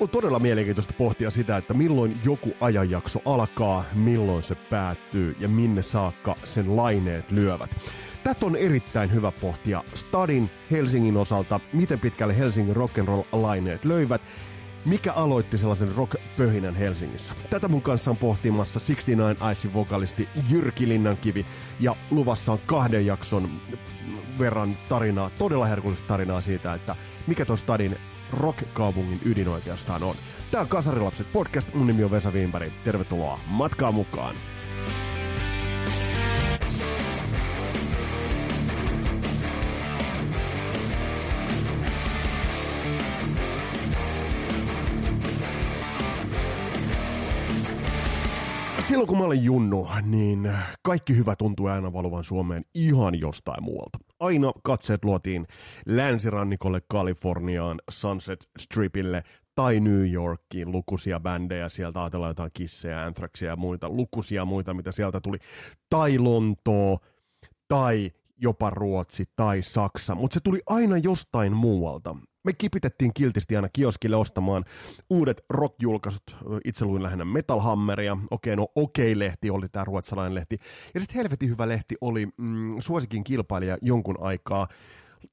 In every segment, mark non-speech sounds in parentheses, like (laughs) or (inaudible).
On todella mielenkiintoista pohtia sitä, että milloin joku ajanjakso alkaa, milloin se päättyy ja minne saakka sen laineet lyövät. Tätä on erittäin hyvä pohtia Stadin Helsingin osalta, miten pitkälle Helsingin rock'n'roll-laineet löivät, mikä aloitti sellaisen rock-pöhinän Helsingissä. Tätä mun kanssa on pohtimassa 69 Icein vokalisti Jyrki Linnankivi ja luvassa on kahden jakson verran tarinaa, todella herkullista tarinaa siitä, että mikä tuon Stadin rock-kaupungin ydin oikeastaan on. Tää on Kasarilapset podcast, mun nimi on Vesa Wienberg. Tervetuloa matkaa mukaan! Silloin kun mä olin junnu, niin kaikki hyvä tuntui aina valuvan Suomeen ihan jostain muualta. Aina katseet luotiin länsirannikolle Kaliforniaan, Sunset Stripille tai New Yorkiin, lukuisia bändejä, sieltä ajatellaan jotain kissejä, anthraxia ja muita, lukuisia muita, mitä sieltä tuli, tai Lontoo, tai jopa Ruotsi tai Saksa, mutta se tuli aina jostain muualta me kipitettiin kiltisti aina kioskille ostamaan uudet rock-julkaisut. Itse luin lähinnä Metal Hammeria. Okei, no Okei-lehti oli tämä ruotsalainen lehti. Ja sitten helvetin hyvä lehti oli mm, suosikin kilpailija jonkun aikaa.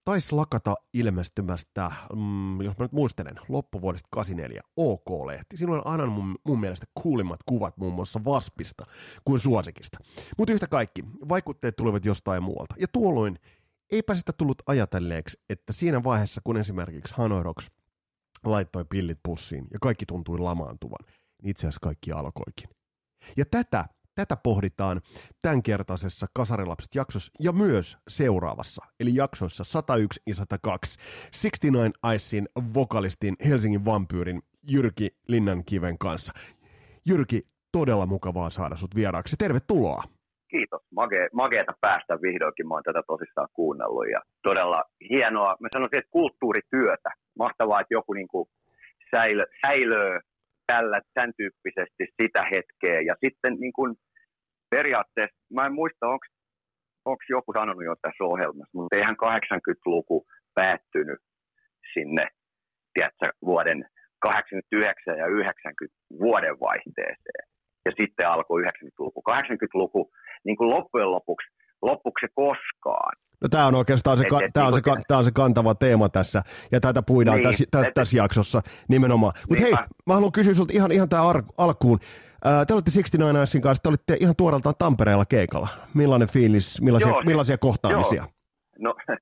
Taisi lakata ilmestymästä, mm, jos mä nyt muistelen, loppuvuodesta 84, OK-lehti. Oli aina mun, mun mielestä kuulimmat kuvat muun muassa Vaspista kuin suosikista. Mutta yhtä kaikki, vaikutteet tulivat jostain muualta. Ja tuolloin eipä sitä tullut ajatelleeksi, että siinä vaiheessa, kun esimerkiksi Hanoi Rocks laittoi pillit pussiin ja kaikki tuntui lamaantuvan, niin itse asiassa kaikki alkoikin. Ja tätä, tätä pohditaan tämänkertaisessa Kasarilapset jaksossa ja myös seuraavassa, eli jaksoissa 101 ja 102, 69 Icein vokalistin Helsingin vampyyrin Jyrki Linnankiven kanssa. Jyrki, todella mukavaa saada sut vieraaksi. Tervetuloa! kiitos. Mage, mageeta päästä vihdoinkin. Mä oon tätä tosissaan kuunnellut ja todella hienoa. Mä sanoisin, että kulttuurityötä. Mahtavaa, että joku niin kuin säilö, säilöö tällä, tämän tyyppisesti sitä hetkeä. Ja sitten niin kuin periaatteessa, mä en muista, onko joku sanonut jo tässä ohjelmassa, mutta eihän 80-luku päättynyt sinne, tiedätkö, vuoden 89 ja 90 vuoden vaihteeseen. Ja sitten alkoi 90-luku. 80-luku niin kuin loppujen lopuksi, loppuksi koskaan. No tämä on oikeastaan se, et, et, tämä on se, tämä on se kantava teema tässä, ja tätä puidaan niin, tässä, tässä, tässä jaksossa nimenomaan. Mutta hei, mä haluan kysyä sinulta ihan, ihan tämä alkuun. Te olitte 69 kanssa, te olitte ihan tuoreeltaan Tampereella keikalla. Millainen fiilis, millaisia, Joo, millaisia kohtaamisia? Joo. No, (laughs)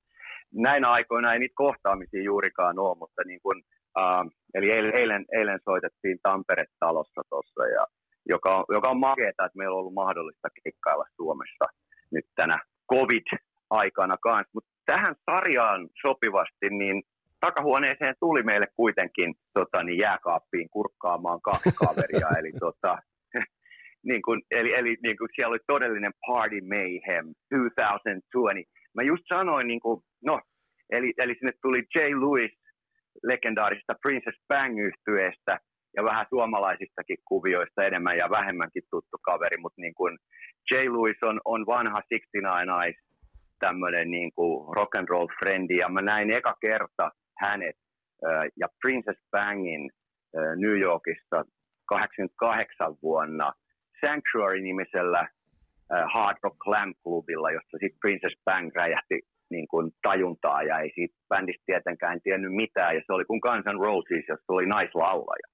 näinä aikoina ei niitä kohtaamisia juurikaan ole, mutta niin kuin, äh, eli eilen, eilen, eilen soitettiin Tampere-talossa tuossa, ja joka on, joka on makeeta, että meillä on ollut mahdollista keikkailla Suomessa nyt tänä COVID-aikana kanssa. Mutta tähän sarjaan sopivasti, niin takahuoneeseen tuli meille kuitenkin tota, niin jääkaappiin kurkkaamaan kaksi kaveria. (laughs) eli, tota, niin kun, eli, eli niin kun siellä oli todellinen Party Mayhem 2020. Mä just sanoin, niin kun, no, eli, eli sinne tuli Jay Lewis legendaarisesta Princess Bang-yhtyeestä, ja vähän suomalaisistakin kuvioista enemmän ja vähemmänkin tuttu kaveri, mutta niin kuin Jay Lewis on, on vanha 69 Eyes tämmöinen niin kuin rock and roll frendi ja mä näin eka kerta hänet äh, ja Princess Bangin äh, New Yorkissa 88 vuonna Sanctuary-nimisellä äh, Hard Rock Clam Clubilla, jossa sitten Princess Bang räjähti niin kuin tajuntaa ja ei siitä bändistä tietenkään tiennyt mitään. Ja se oli kuin Guns N' Roses, jossa oli naislaulaja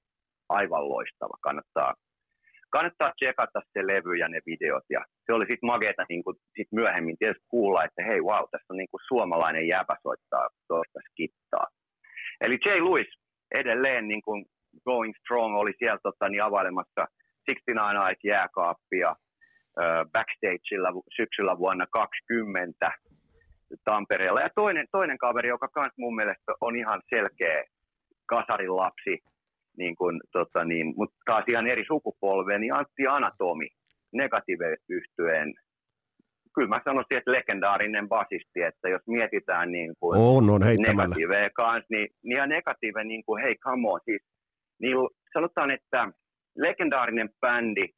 aivan loistava. Kannattaa, kannattaa tsekata se levy ja ne videot. Ja se oli sitten mageeta niin kuin, sit myöhemmin tietysti kuulla, että hei wow, tässä on niin kuin suomalainen jäpä soittaa toista skittaa. Eli Jay Lewis edelleen niin kuin Going Strong oli siellä tota, niin availemassa 69 Eyes jääkaappia backstageilla syksyllä vuonna 2020 Tampereella. Ja toinen, toinen kaveri, joka myös mun mielestä on ihan selkeä kasarin lapsi, niin kuin, tota niin, mutta taas ihan eri sukupolvea, niin Antti Anatomi, negatiive yhtyeen kyllä mä sanoisin, että legendaarinen basisti, että jos mietitään niin kuin on, on negatiiveja kanssa, niin, niin ja negatiive niin kuin hei come on, siis niin sanotaan, että legendaarinen bändi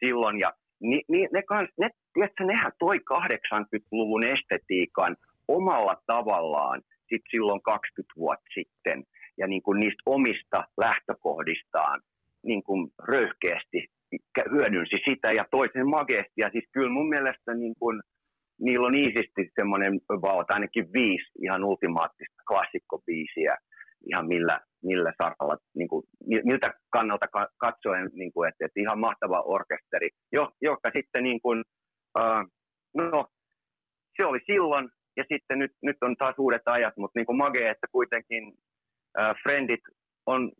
silloin ja ni, ni, ne, kans, ne, tiedätkö, nehän toi 80-luvun estetiikan omalla tavallaan sit silloin 20 vuotta sitten ja niin kuin niistä omista lähtökohdistaan niin kuin röyhkeästi hyödynsi sitä ja toisen mageesti. Ja siis kyllä mun mielestä niin kuin, niillä on iisisti semmoinen ainakin viisi ihan ultimaattista klassikkobiisiä, ihan millä, millä saralla, niin kuin, miltä kannalta katsoen, niin kuin, että, että ihan mahtava orkesteri, jo, joka sitten niin kuin, uh, no, se oli silloin, ja sitten nyt, nyt on taas uudet ajat, mutta niin kuin Mage, että kuitenkin uh, Friendit on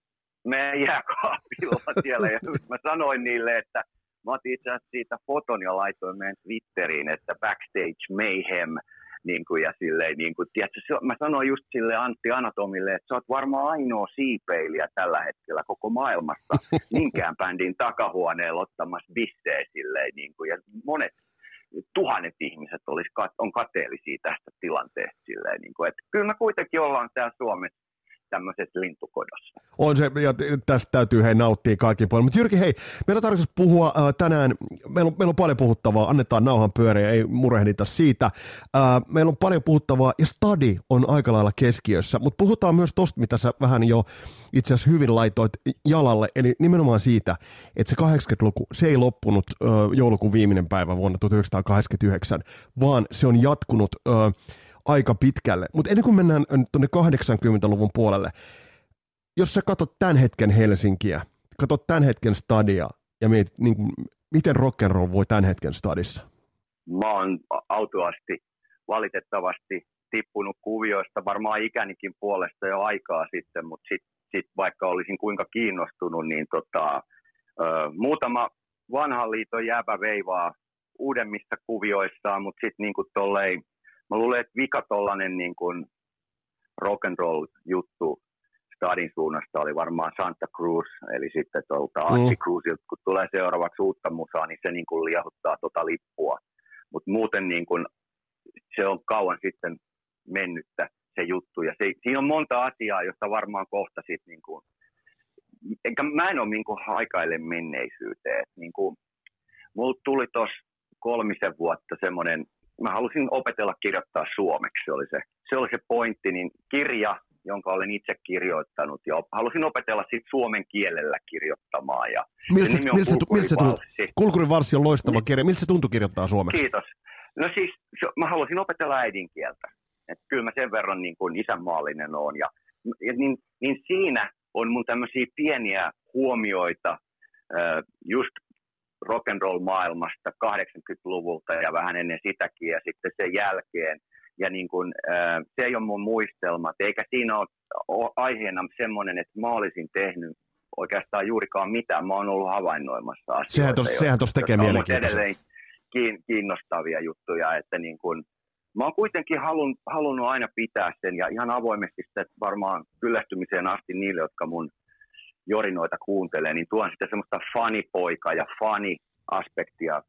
meidän jääkaapilla (laughs) siellä, ja mä sanoin niille, että mä otin itse asiassa siitä foton ja laitoin meidän Twitteriin, että backstage mayhem, niin kuin, ja silleen, niin kuin, tiedätkö, mä sanoin just sille Antti Anatomille, että sä oot varmaan ainoa siipeilijä tällä hetkellä koko maailmassa (laughs) minkään bändin takahuoneella ottamassa bissejä silleen, niin kuin, ja monet tuhannet ihmiset olisi, on kateellisia tästä tilanteesta silleen, niin kuin, että kyllä me kuitenkin ollaan täällä Suomessa tämmöisessä lintukodossa. On se, ja tästä täytyy hei nauttia kaikki puolin. Mutta Jyrki, hei, meillä on tarkoitus puhua äh, tänään, meillä on, meillä on paljon puhuttavaa, annetaan nauhan pyöriä, ei murehdita siitä. Äh, meillä on paljon puhuttavaa, ja stadi on aika lailla keskiössä, mutta puhutaan myös tosta, mitä sä vähän jo itse asiassa hyvin laitoit jalalle, eli nimenomaan siitä, että se 80-luku, se ei loppunut äh, joulukuun viimeinen päivä vuonna 1989, vaan se on jatkunut äh, aika pitkälle. Mutta ennen kuin mennään tuonne 80-luvun puolelle, jos sä katsot tämän hetken Helsinkiä, katsot tämän hetken stadia ja mietit, niin kuin, miten rock'n'roll voi tämän hetken stadissa? Mä oon autuasti valitettavasti tippunut kuvioista varmaan ikänikin puolesta jo aikaa sitten, mutta sitten sit vaikka olisin kuinka kiinnostunut, niin tota, ö, muutama vanhan liiton jääpä veivaa uudemmissa kuvioissaan, mutta sitten niin tolleen mä luulen, että vika tollanen niin kuin rock and roll juttu stadin suunnasta oli varmaan Santa Cruz, eli sitten tuolta mm. Archie Cruzilta, kun tulee seuraavaksi uutta musaa, niin se niin kuin liahuttaa tota lippua. Mutta muuten niin kuin, se on kauan sitten mennyttä se juttu, ja se, siinä on monta asiaa, josta varmaan kohta sitten niin kuin, enkä mä en ole niin kuin haikaille menneisyyteen. Niin kuin, mulla tuli tuossa kolmisen vuotta semmoinen mä halusin opetella kirjoittaa suomeksi, se oli se, se, oli se pointti, niin kirja, jonka olen itse kirjoittanut, ja halusin opetella sitten suomen kielellä kirjoittamaan. Ja miltä miltä se, miltä? Kulkurin varssi on loistava niin, kirja. Miltä se tuntui kirjoittaa suomeksi? Kiitos. No siis, mä halusin opetella äidinkieltä. Et kyllä mä sen verran niin kuin isänmaallinen olen. Ja, ja niin, niin siinä on mun tämmöisiä pieniä huomioita just rock and roll maailmasta 80-luvulta ja vähän ennen sitäkin ja sitten sen jälkeen. Ja niin kun, äh, se ei ole mun muistelmat, eikä siinä ole, aiheena semmoinen, että mä olisin tehnyt oikeastaan juurikaan mitään. Mä oon ollut havainnoimassa asioita. Sehän tuossa sehän tos tekee mielenkiintoista. kiinnostavia juttuja, että niin kun, mä oon kuitenkin halun, halunnut aina pitää sen ja ihan avoimesti sitä varmaan kyllästymiseen asti niille, jotka mun jorinoita kuuntelee, niin tuon sitten semmoista fanipoika ja fani-aspektia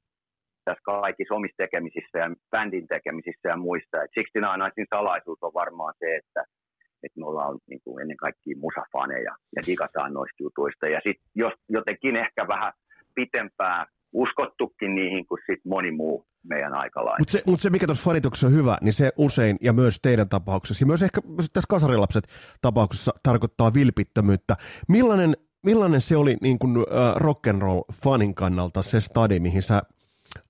tässä kaikissa omissa tekemisissä ja bändin tekemisissä ja muista. Et siksi Ninesin salaisuus on varmaan se, että, että me ollaan niin kuin ennen kaikkea musafaneja ja digataan noista jutuista. Ja sitten jotenkin ehkä vähän pitempää uskottukin niihin kuin sit moni muu meidän aikalainen. Mutta se, mut se, mikä tuossa fanituksessa on hyvä, niin se usein, ja myös teidän tapauksessa, ja myös ehkä tässä kasarilapset tapauksessa tarkoittaa vilpittömyyttä. Millainen, millainen se oli niin kuin, äh, rock'n'roll-fanin kannalta se stadi, mihin sä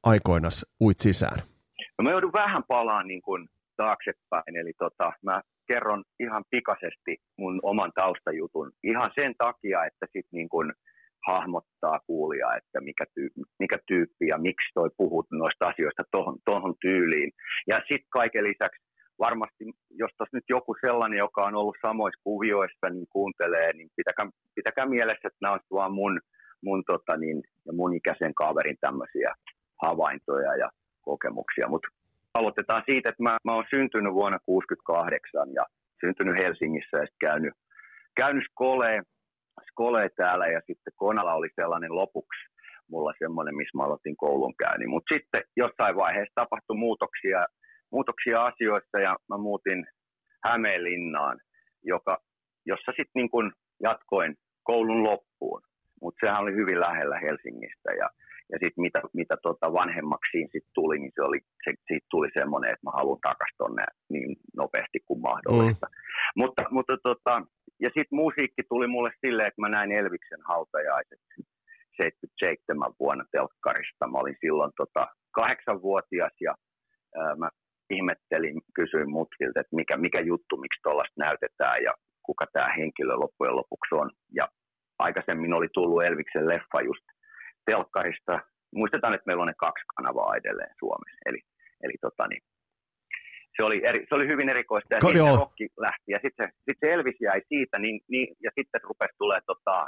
aikoinas uit sisään? No mä joudun vähän palaan niin kuin taaksepäin, eli tota, mä kerron ihan pikaisesti mun oman taustajutun. Ihan sen takia, että sit niin kuin, hahmottaa kuulia, että mikä, tyy, mikä tyyppi ja miksi toi puhut noista asioista tohon, tyyliin. Ja sitten kaiken lisäksi varmasti, jos tässä nyt joku sellainen, joka on ollut samoissa kuvioissa, niin kuuntelee, niin pitäkää, pitäkää mielessä, että nämä on vaan mun, mun, tota niin, ja mun ikäisen kaverin tämmöisiä havaintoja ja kokemuksia. Mutta aloitetaan siitä, että mä, mä oon syntynyt vuonna 1968 ja syntynyt Helsingissä ja käynyt, käynyt skoleen skole täällä ja sitten Konala oli sellainen lopuksi mulla semmoinen, missä mä aloitin koulun käynnin. Mutta sitten jossain vaiheessa tapahtui muutoksia, muutoksia asioissa ja mä muutin Hämeenlinnaan, joka, jossa sitten niin kun jatkoin koulun loppuun. Mutta sehän oli hyvin lähellä Helsingistä ja, ja sitten mitä, mitä tota vanhemmaksi sit tuli, niin se oli, se, siitä tuli semmoinen, että mä haluan takaisin tonne niin nopeasti kuin mahdollista. Mm. Mutta, mutta tota, ja sitten musiikki tuli mulle silleen, että mä näin Elviksen hautajaiset 77 vuonna telkkarista. Mä olin silloin tota, kahdeksanvuotias ja ää, mä ihmettelin, kysyin mutkilta, että mikä, mikä juttu, miksi tuollaista näytetään ja kuka tämä henkilö loppujen lopuksi on. Ja aikaisemmin oli tullut Elviksen leffa just telkkarista. Muistetaan, että meillä on ne kaksi kanavaa edelleen Suomessa. Eli, eli tota niin, se, oli eri, se oli hyvin erikoista ja Ko, sitten rokki lähti. Ja sitten se, sit se Elvis jäi siitä niin, niin, ja sitten rupesi tulee tota,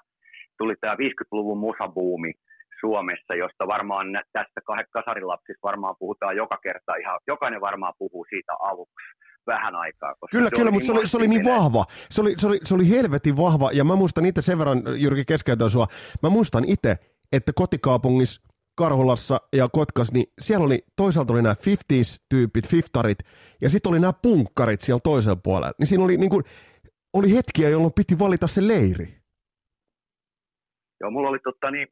tuli tämä 50-luvun musabuumi Suomessa, josta varmaan tästä kasarilapsista varmaan puhutaan joka kerta ihan, jokainen varmaan puhuu siitä aluksi vähän aikaa. Koska kyllä, se kyllä, mutta se oli, se oli niin vahva. Se oli, se, oli, se oli helvetin vahva, ja mä muistan itse sen verran, Jyrki keskeytän sua, mä muistan itse, että kotikaupungissa Karhulassa ja Kotkas, niin siellä oli, toisaalta oli nämä 50s-tyypit, fiftarit, ja sitten oli nämä punkkarit siellä toisella puolella. Niin siinä oli, niin kuin, oli hetkiä, jolloin piti valita se leiri. Joo, mulla oli totta niin,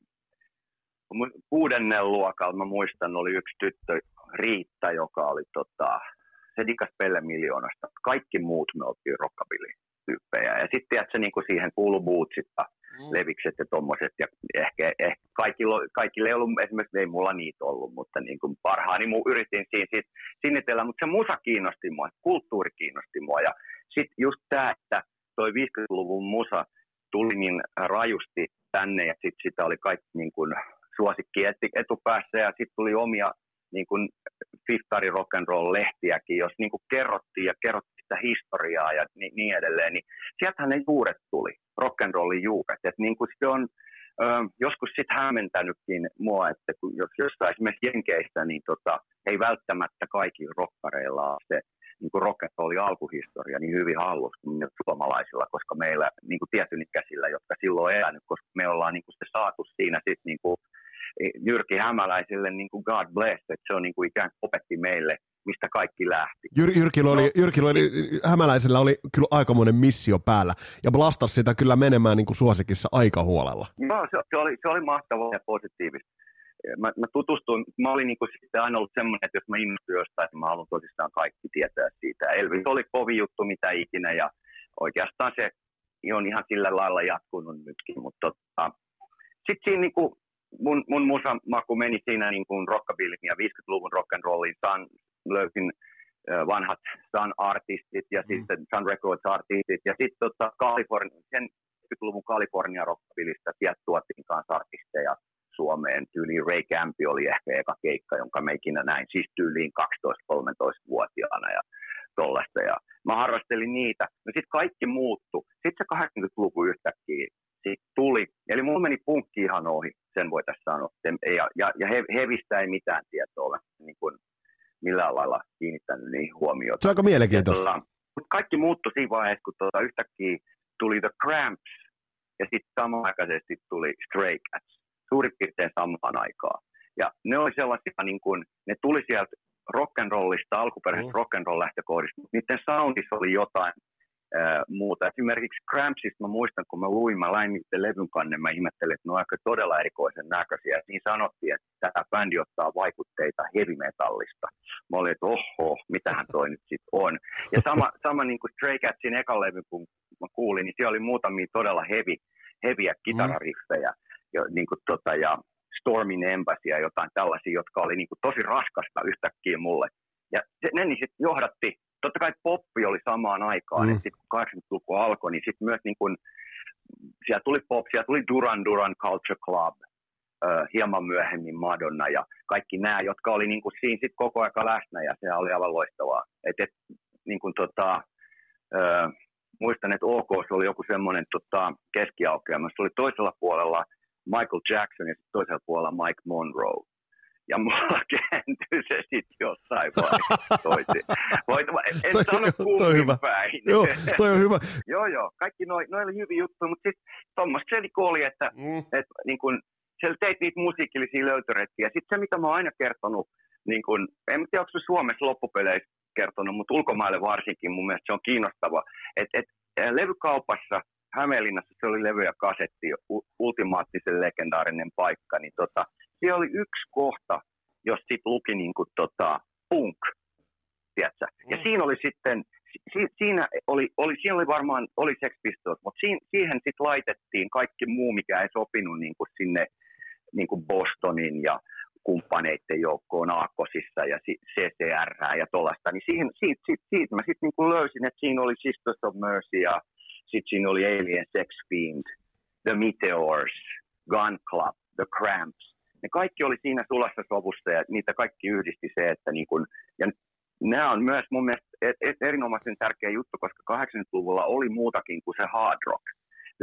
kuudennen luokalla, mä muistan, oli yksi tyttö, Riitta, joka oli tota, se dikas Pelle miljoonasta. Kaikki muut me oltiin rockabilly-tyyppejä. Ja sitten tiedätkö, niin kuin siihen kuulu bootsit ja mm. levikset ja tommoset. Ja ehkä, ehkä kaikilla, kaikilla ei ollut, esimerkiksi ei mulla niitä ollut, mutta niin kuin parhaani mu yritin siinä sit sinnitellä. Mutta se musa kiinnosti mua, kulttuuri kiinnosti mua. Ja sitten just tämä, että toi 50-luvun musa tuli niin rajusti tänne ja sitten sitä oli kaikki niin kuin suosikki etupäässä ja sitten tuli omia niin kuin Fiftari Rock and Roll lehtiäkin, jos niin kuin kerrottiin ja kerrottiin sitä historiaa ja niin, niin edelleen, niin sieltähän ne juuret tuli, rock and rollin juuret. Et niin kuin se on ö, joskus sitten hämmentänytkin mua, että kun jos jossain esimerkiksi Jenkeistä, niin tota, ei välttämättä kaikilla rokkareilla se niin kuin rock and rollin alkuhistoria niin hyvin hallussa kuin suomalaisilla, koska meillä niin kuin tietyn ikäisillä, jotka silloin elänyt, koska me ollaan niin kuin se saatu siinä sitten niin kuin Jyrki Hämäläiselle niin kuin God bless, että se on niin kuin ikään kuin opetti meille, mistä kaikki lähti. Jyr, Jyrkillä, oli, Jyrkillä oli, Hämäläisellä oli kyllä aikamoinen missio päällä, ja blastasi sitä kyllä menemään niin kuin suosikissa aika huolella. No, se, se, oli, se oli mahtavaa ja positiivista. Mä, mä tutustuin, mä olin niin kuin sitten aina ollut semmoinen, että jos mä innostuin jostain, niin mä haluan tosissaan kaikki tietää siitä. Elvis oli kovin juttu mitä ikinä, ja oikeastaan se on ihan sillä lailla jatkunut nytkin, mutta tota, sitten siinä niin kuin mun, mun musamaku meni siinä niin kuin rockabillin ja 50-luvun rock'n'rollin. Sun, löysin vanhat Sun-artistit ja mm. sitten Sun Records-artistit ja sitten tota California, sen 50-luvun California rockabillista sieltä tuotiin kanssa artisteja Suomeen. Tyyliin Ray Campi oli ehkä eka keikka, jonka me ikinä näin, siis tyyliin 12-13-vuotiaana ja tollaista. Ja mä harrastelin niitä. No sitten kaikki muuttu. Sitten se 80-luku yhtäkkiä siitä tuli. Eli mulla meni punkki ihan ohi, sen voi tässä sanoa. Ja, ja, ja he, hevistä ei mitään tietoa ole niin kuin millään lailla kiinnittänyt niihin huomiota. Se on aika mielenkiintoista. Mutta kaikki muuttui siinä vaiheessa, kun tuota, yhtäkkiä tuli The Cramps ja sitten samanaikaisesti tuli Stray Cats. Suurin piirtein samaan aikaan. Ja ne oli sellaisia, niin kuin, ne tuli sieltä rock'n'rollista, alkuperäisestä mm. rock'n'roll lähtökohdista, mutta niiden soundissa oli jotain muuta. Esimerkiksi Crampsista mä muistan, kun mä luin, mä lain niiden levyn kannen, mä ihmettelin, että ne on aika todella erikoisen näköisiä. Niin sanottiin, että tämä bändi ottaa vaikutteita heavy metallista. Mä olin, että oho, mitähän toi nyt sitten on. Ja sama, sama niin kuin Stray Catsin eka levy, kun mä kuulin, niin siellä oli muutamia todella heavy, heviä kitarariffejä. Mm. Ja, niin kuin tota, ja Stormin Embassy ja jotain tällaisia, jotka oli niin kuin tosi raskasta yhtäkkiä mulle. Ja se, ne niin sitten johdatti totta kai poppi oli samaan aikaan, mm. että sitten kun 80-luku alkoi, niin sitten myös niin kun, siellä tuli pop, siellä tuli Duran Duran Culture Club, äh, hieman myöhemmin Madonna ja kaikki nämä, jotka oli niin kuin siinä sit koko aika läsnä ja se oli aivan loistavaa. Et, et, niin kuin tota, äh, muistan, että OK se oli joku semmoinen tota, keskiaukeama. Se oli toisella puolella Michael Jackson ja toisella puolella Mike Monroe ja mulla (laughs) kääntyi se sitten jossain vaiheessa toisin. Voit, en toi, sano kummin hyvä. päin. Joo, toi on hyvä. joo, joo, kaikki noin noi oli hyviä juttuja, mutta sitten tuommoista se oli, että mm. et, niin kun, siellä teit niitä musiikillisia löytöretkiä. Sitten se, mitä mä oon aina kertonut, niin kun, en tiedä, onko Suomessa loppupeleissä kertonut, mutta ulkomaille varsinkin mun mielestä se on kiinnostava, että et, levykaupassa Hämeenlinnassa se oli levy ja kasetti, ultimaattisen legendaarinen paikka, niin tota, siellä oli yksi kohta, jos sitten luki niin kuin, tota, punk, tiedätkö? Ja mm. siinä oli sitten, si, siinä, oli, oli, siinä oli varmaan oli Sex Pistols, mutta si, siihen sitten laitettiin kaikki muu, mikä ei sopinut niin kuin sinne niin kuin Bostonin ja kumppaneiden joukkoon Aakkosissa ja CCR ja tuollaista, niin siihen, siitä, siitä, siitä mä sitten niin löysin, että siinä oli Sisters of Mercy ja sitten siinä oli Alien Sex Fiend, The Meteors, Gun Club, The Cramps. Ne kaikki oli siinä sulassa sovussa ja niitä kaikki yhdisti se, että niin kun, ja nämä on myös mun mielestä et, et erinomaisen tärkeä juttu, koska 80-luvulla oli muutakin kuin se hard rock.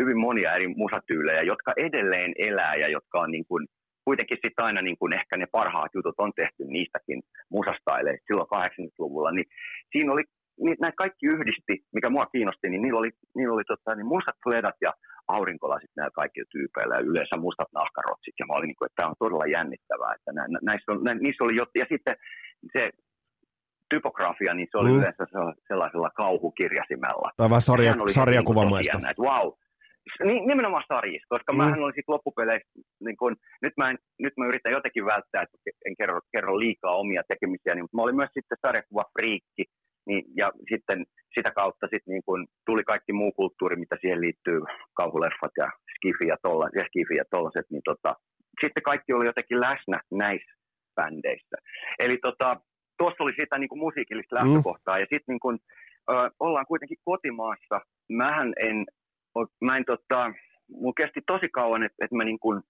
Hyvin monia eri musatyylejä, jotka edelleen elää ja jotka on niin kuin, kuitenkin sitten aina niin kuin ehkä ne parhaat jutut on tehty niistäkin musastaileista silloin 80-luvulla. Niin siinä oli niin nämä kaikki yhdisti, mikä mua kiinnosti, niin niillä oli, niillä oli tota, niin mustat ledat ja aurinkolasit näillä kaikilla tyypeillä ja yleensä mustat nahkarotsit. Ja mä olin niin kuin, että tämä on todella jännittävää. Että nä, näissä, on, nä, niissä oli jo, ja sitten se typografia, niin se oli mm. yleensä sellaisella kauhukirjasimella. Tai vähän sarja, sarjakuvamaista. Niin wow, nimenomaan sarjissa, koska mm. mähän olin sitten loppupeleissä, niin kun, nyt, mä en, nyt mä yritän jotenkin välttää, että en kerro, kerro liikaa omia tekemisiä, niin, mutta mä olin myös sitten sarjakuva friikki, niin, ja sitten sitä kautta sit niin kun tuli kaikki muu kulttuuri, mitä siihen liittyy, kauhuleffat ja skifi ja, tolla, ja, skifi ja tollaset, niin tota, sitten kaikki oli jotenkin läsnä näissä bändeissä. Eli tota, tuossa oli sitä niin kuin musiikillista mm. lähtökohtaa, mm. ja sitten niin kun, ö, ollaan kuitenkin kotimaassa. Mähän en, mä en tota, mun kesti tosi kauan, että, että mä niin kun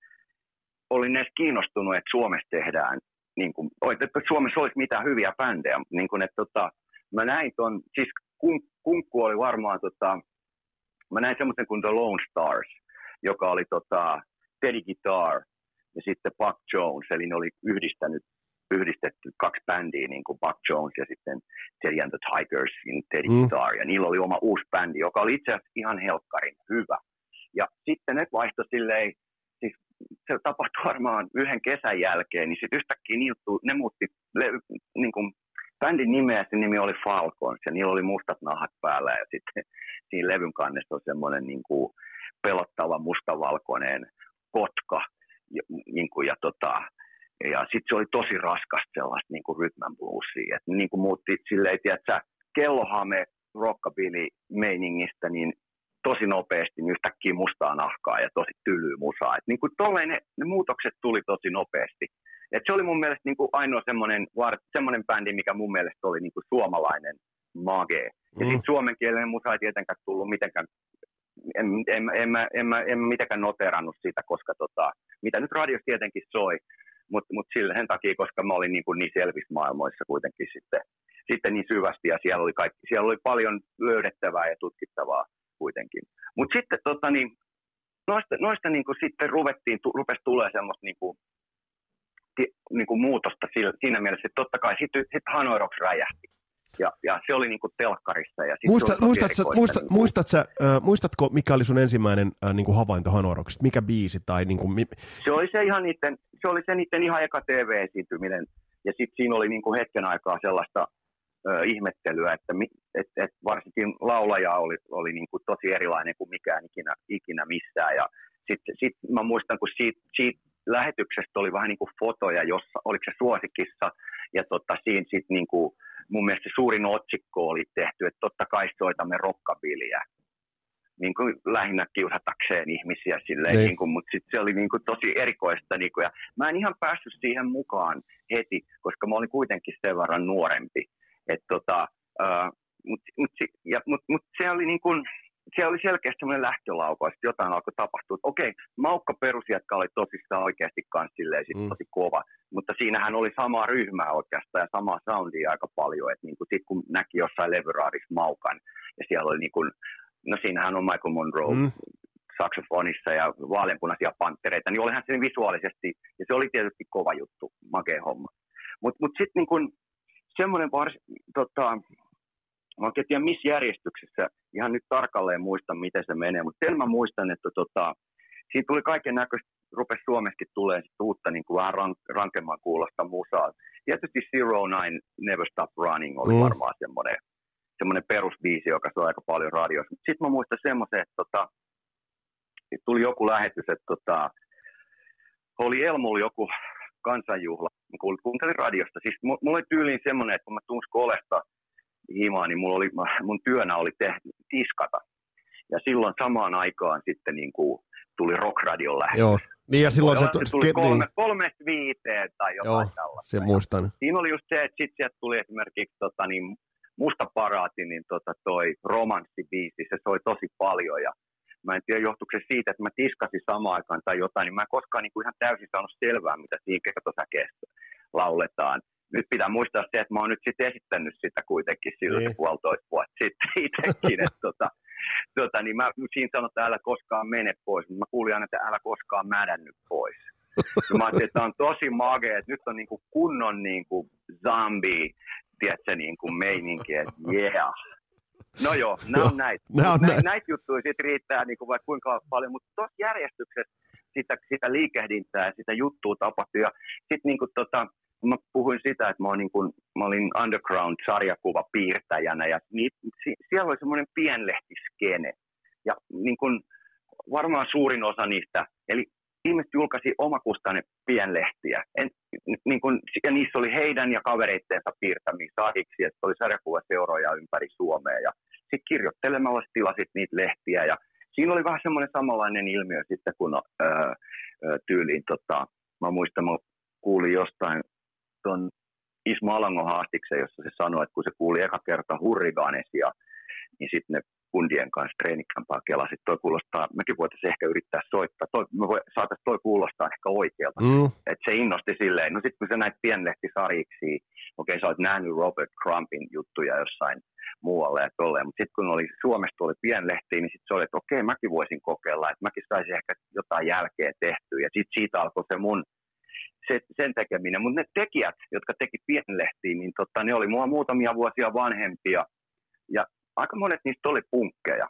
olin edes kiinnostunut, että Suomessa tehdään, niin kun, että Suomessa olisi mitään hyviä bändejä, niin kun, että tota, mä näin ton, siis kun, kunkku oli varmaan, tota, mä näin semmoisen kuin The Lone Stars, joka oli tota, Teddy Guitar ja sitten Buck Jones, eli ne oli yhdistänyt yhdistetty kaksi bändiä, niin kuin Buck Jones ja sitten Teddy and the Tigers, niin Teddy mm. Guitar, ja niillä oli oma uusi bändi, joka oli itse asiassa ihan helkkarin hyvä. Ja sitten ne vaihtoi silleen, siis se tapahtui varmaan yhden kesän jälkeen, niin sitten yhtäkkiä niiltu, ne muutti le, niin kuin bändin nimeä, se nimi oli Falcons ja niillä oli mustat nahat päällä ja sitten siinä levyn kannessa on semmoinen niin kuin pelottava mustavalkoinen kotka niin kuin, ja, tota, ja sitten se oli tosi raskasta sellaista niin kuin rhythm bluesia, että niin kuin muutti silleen, että kellohame rockabilly meiningistä, niin tosi nopeasti niin yhtäkkiä mustaa nahkaa ja tosi tylyä musaa. Et niin kuin tolleen ne, ne, muutokset tuli tosi nopeasti. Et se oli mun mielestä niin kuin ainoa semmoinen, semmoinen bändi, mikä mun mielestä oli niin kuin suomalainen mage. Ja mm. sitten suomenkielinen musa ei tietenkään tullut mitenkään, en, en, en, en, en, en, en mitenkään noterannut sitä, koska tota, mitä nyt radiossa tietenkin soi, mutta mut sen takia, koska mä olin niin, kuin niin selvissä maailmoissa kuitenkin sitten, sitten niin syvästi ja siellä oli, kaikki, siellä oli paljon löydettävää ja tutkittavaa kuitenkin. Mutta sitten tota, niin, noista, noista niin kuin sitten ruvettiin, tu, rupesi tulee semmoista niin kuin, niin kuin muutosta siinä mielessä, että totta kai sitten sit Hanoi Rocks räjähti. Ja, ja se oli niin kuin telkkarissa. Ja Muista, muistat, sä, muista, niin muistat sä, äh, muistatko, mikä oli sun ensimmäinen äh, niin kuin havainto Hanoi Rocksista? Mikä biisi? Tai niin kuin, mi... Se oli se ihan niiden, se oli se niiden ihan eka TV-esiintyminen. Ja sitten siinä oli niin kuin hetken aikaa sellaista ö, ihmettelyä, että et, et varsinkin laulaja oli, oli niin kuin tosi erilainen kuin mikään ikinä, ikinä missään. Ja sitten sit mä muistan, kun siitä, siitä lähetyksestä oli vähän niin kuin fotoja, jossa oliko se suosikissa, ja tota, siinä sitten niin kuin, mun mielestä se suurin otsikko oli tehty, että totta kai soitamme rokkabiliä. Niin kuin lähinnä kiusatakseen ihmisiä silleen, niin. Niin kuin, mutta sitten se oli niin kuin tosi erikoista. Niin kuin, ja mä en ihan päässyt siihen mukaan heti, koska mä olin kuitenkin sen verran nuorempi. Et tota, uh, mutta mut, mut, mut se oli niin kuin, se oli selkeästi semmoinen lähtölaukaus, että jotain alkoi tapahtua. Okei, Maukka perusjätkä oli tosissaan oikeasti kans silleen sit mm. tosi kova, mutta siinähän oli sama ryhmä oikeastaan ja sama soundia aika paljon, että niinku sit kun näki jossain levyraadissa Maukan ja siellä oli niinku, no siinähän on Michael Monroe mm. saksofonissa ja vaaleanpunaisia panttereita, niin olihan se visuaalisesti, ja se oli tietysti kova juttu, makea homma. Mutta mut, mut sitten niinku, semmoinen vars, tota, Mä en tiedä missä järjestyksessä, ihan nyt tarkalleen muistan miten se menee, mutta sen mä muistan, että tota, siinä tuli kaiken näköistä, rupesi Suomessakin tulee uutta niin kuin vähän rank, rankemman kuulosta musaa. Tietysti Zero Nine Never Stop Running oli mm. varmaan semmoinen, semmoinen perusbiisi, joka soi aika paljon radiossa. Sitten mä muistan semmoisen, että tota, tuli joku lähetys, että tota, oli Elmulla joku kansanjuhla, kuuntelin radiosta. Siis mulla oli tyyliin semmoinen, että kun mä tuun skolesta, himaa, niin mulla oli, mun työnä oli te, tiskata. Ja silloin samaan aikaan sitten niin kuin tuli Rockradion lähetys. Joo, niin ja silloin se, se tuli kolme, niin. kolmesta viiteen tai jotain Joo, tällaista. se muistan. Siinä oli just se, että sitten sieltä tuli esimerkiksi tota, niin, Musta paraati, niin tota, toi romanssibiisi, se soi tosi paljon ja mä en tiedä johtuuko se siitä, että mä tiskasin samaan aikaan tai jotain, niin mä en koskaan niin kuin ihan täysin saanut selvää, mitä siinä kertosäkeessä lauletaan. Nyt pitää muistaa se, että mä oon nyt sitten esittänyt sitä kuitenkin sillä niin. puolitoista vuotta sitten itsekin, (laughs) että tota, tota, niin mä siinä sanon, että älä koskaan mene pois, mutta mä kuulin aina, että älä koskaan mädännyt pois. Ja mä ajattelin, että on tosi magea, että nyt on niin kuin kunnon niin kuin zombie, tiedätkö, niin kuin meininki, että yeah. No joo, nämä on näitä. On näitä, näitä juttuja sitten riittää niin kuin vaikka kuinka paljon, mutta tuossa järjestyksessä sitä, sitä liikehdintää ja sitä juttua tapahtui. Ja sitten niin kuin tota, mä puhuin sitä, että mä, olin, niin kuin, mä olin underground-sarjakuva piirtäjänä ja niin, siellä oli semmoinen pienlehtiskene. Ja niin kuin, varmaan suurin osa niistä, eli ihmiset julkaisi omakustanne pienlehtiä. En, niin kun, ja niissä oli heidän ja kavereitteensa piirtämiä sadiksi, että oli sarjakuvaseuroja ympäri Suomea. Ja sitten kirjoittelemalla tilasit niitä lehtiä. Ja siinä oli vähän semmoinen samanlainen ilmiö sitten, kun ää, tyyliin, tota, mä muistan, mä kuulin jostain tuon Ismo Alangon haastiksen, jossa se sanoi, että kun se kuuli eka kerta hurrigaanesia, niin sitten ne kundien kanssa treenikämpää kelasi, että toi kuulostaa, mekin voitaisiin ehkä yrittää soittaa, toi, me voi, saataisiin toi kuulostaa ehkä oikealta. Mm. Että se innosti silleen, no sitten kun sä näit pienlehtisariksi, okei okay, sä oot nähnyt Robert Crumpin juttuja jossain muualle ja tolleen, mutta sitten kun oli, Suomesta oli pienlehti, niin sitten se oli, että okei, okay, mäkin voisin kokeilla, että mäkin saisin ehkä jotain jälkeä tehtyä, ja sitten siitä alkoi se mun se, sen tekeminen. Mutta ne tekijät, jotka teki pienlehtiin, niin totta, ne oli mua muutamia vuosia vanhempia. Ja aika monet niistä oli punkkeja,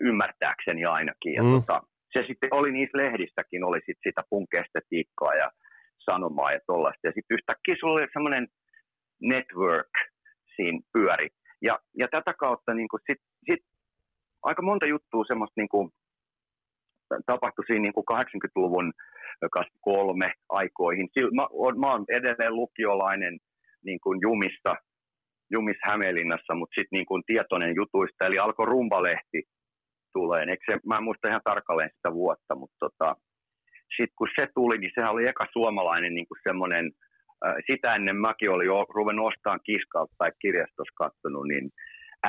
ymmärtääkseni ainakin. Ja mm. tota, se sitten oli niissä lehdissäkin, oli sit sitä punkkeestetiikkaa ja sanomaa ja tollaista. Ja sitten yhtäkkiä sulla oli semmoinen network siinä pyöri. Ja, ja tätä kautta niin sit, sit aika monta juttua semmoista niin kuin, tapahtui siinä niin kuin 80-luvun kolme aikoihin. Mä, mä olen edelleen lukiolainen niin kuin Jumissa, Jumis Hämeenlinnassa, mutta sitten niin kuin tietoinen jutuista, eli alkoi rumbalehti tulee. Eikö se, mä en muista ihan tarkalleen sitä vuotta, mutta tota, sitten kun se tuli, niin sehän oli eka suomalainen niin kuin semmoinen, sitä ennen mäkin olin jo ruvennut ostamaan kiskalta tai kirjastossa katsonut, niin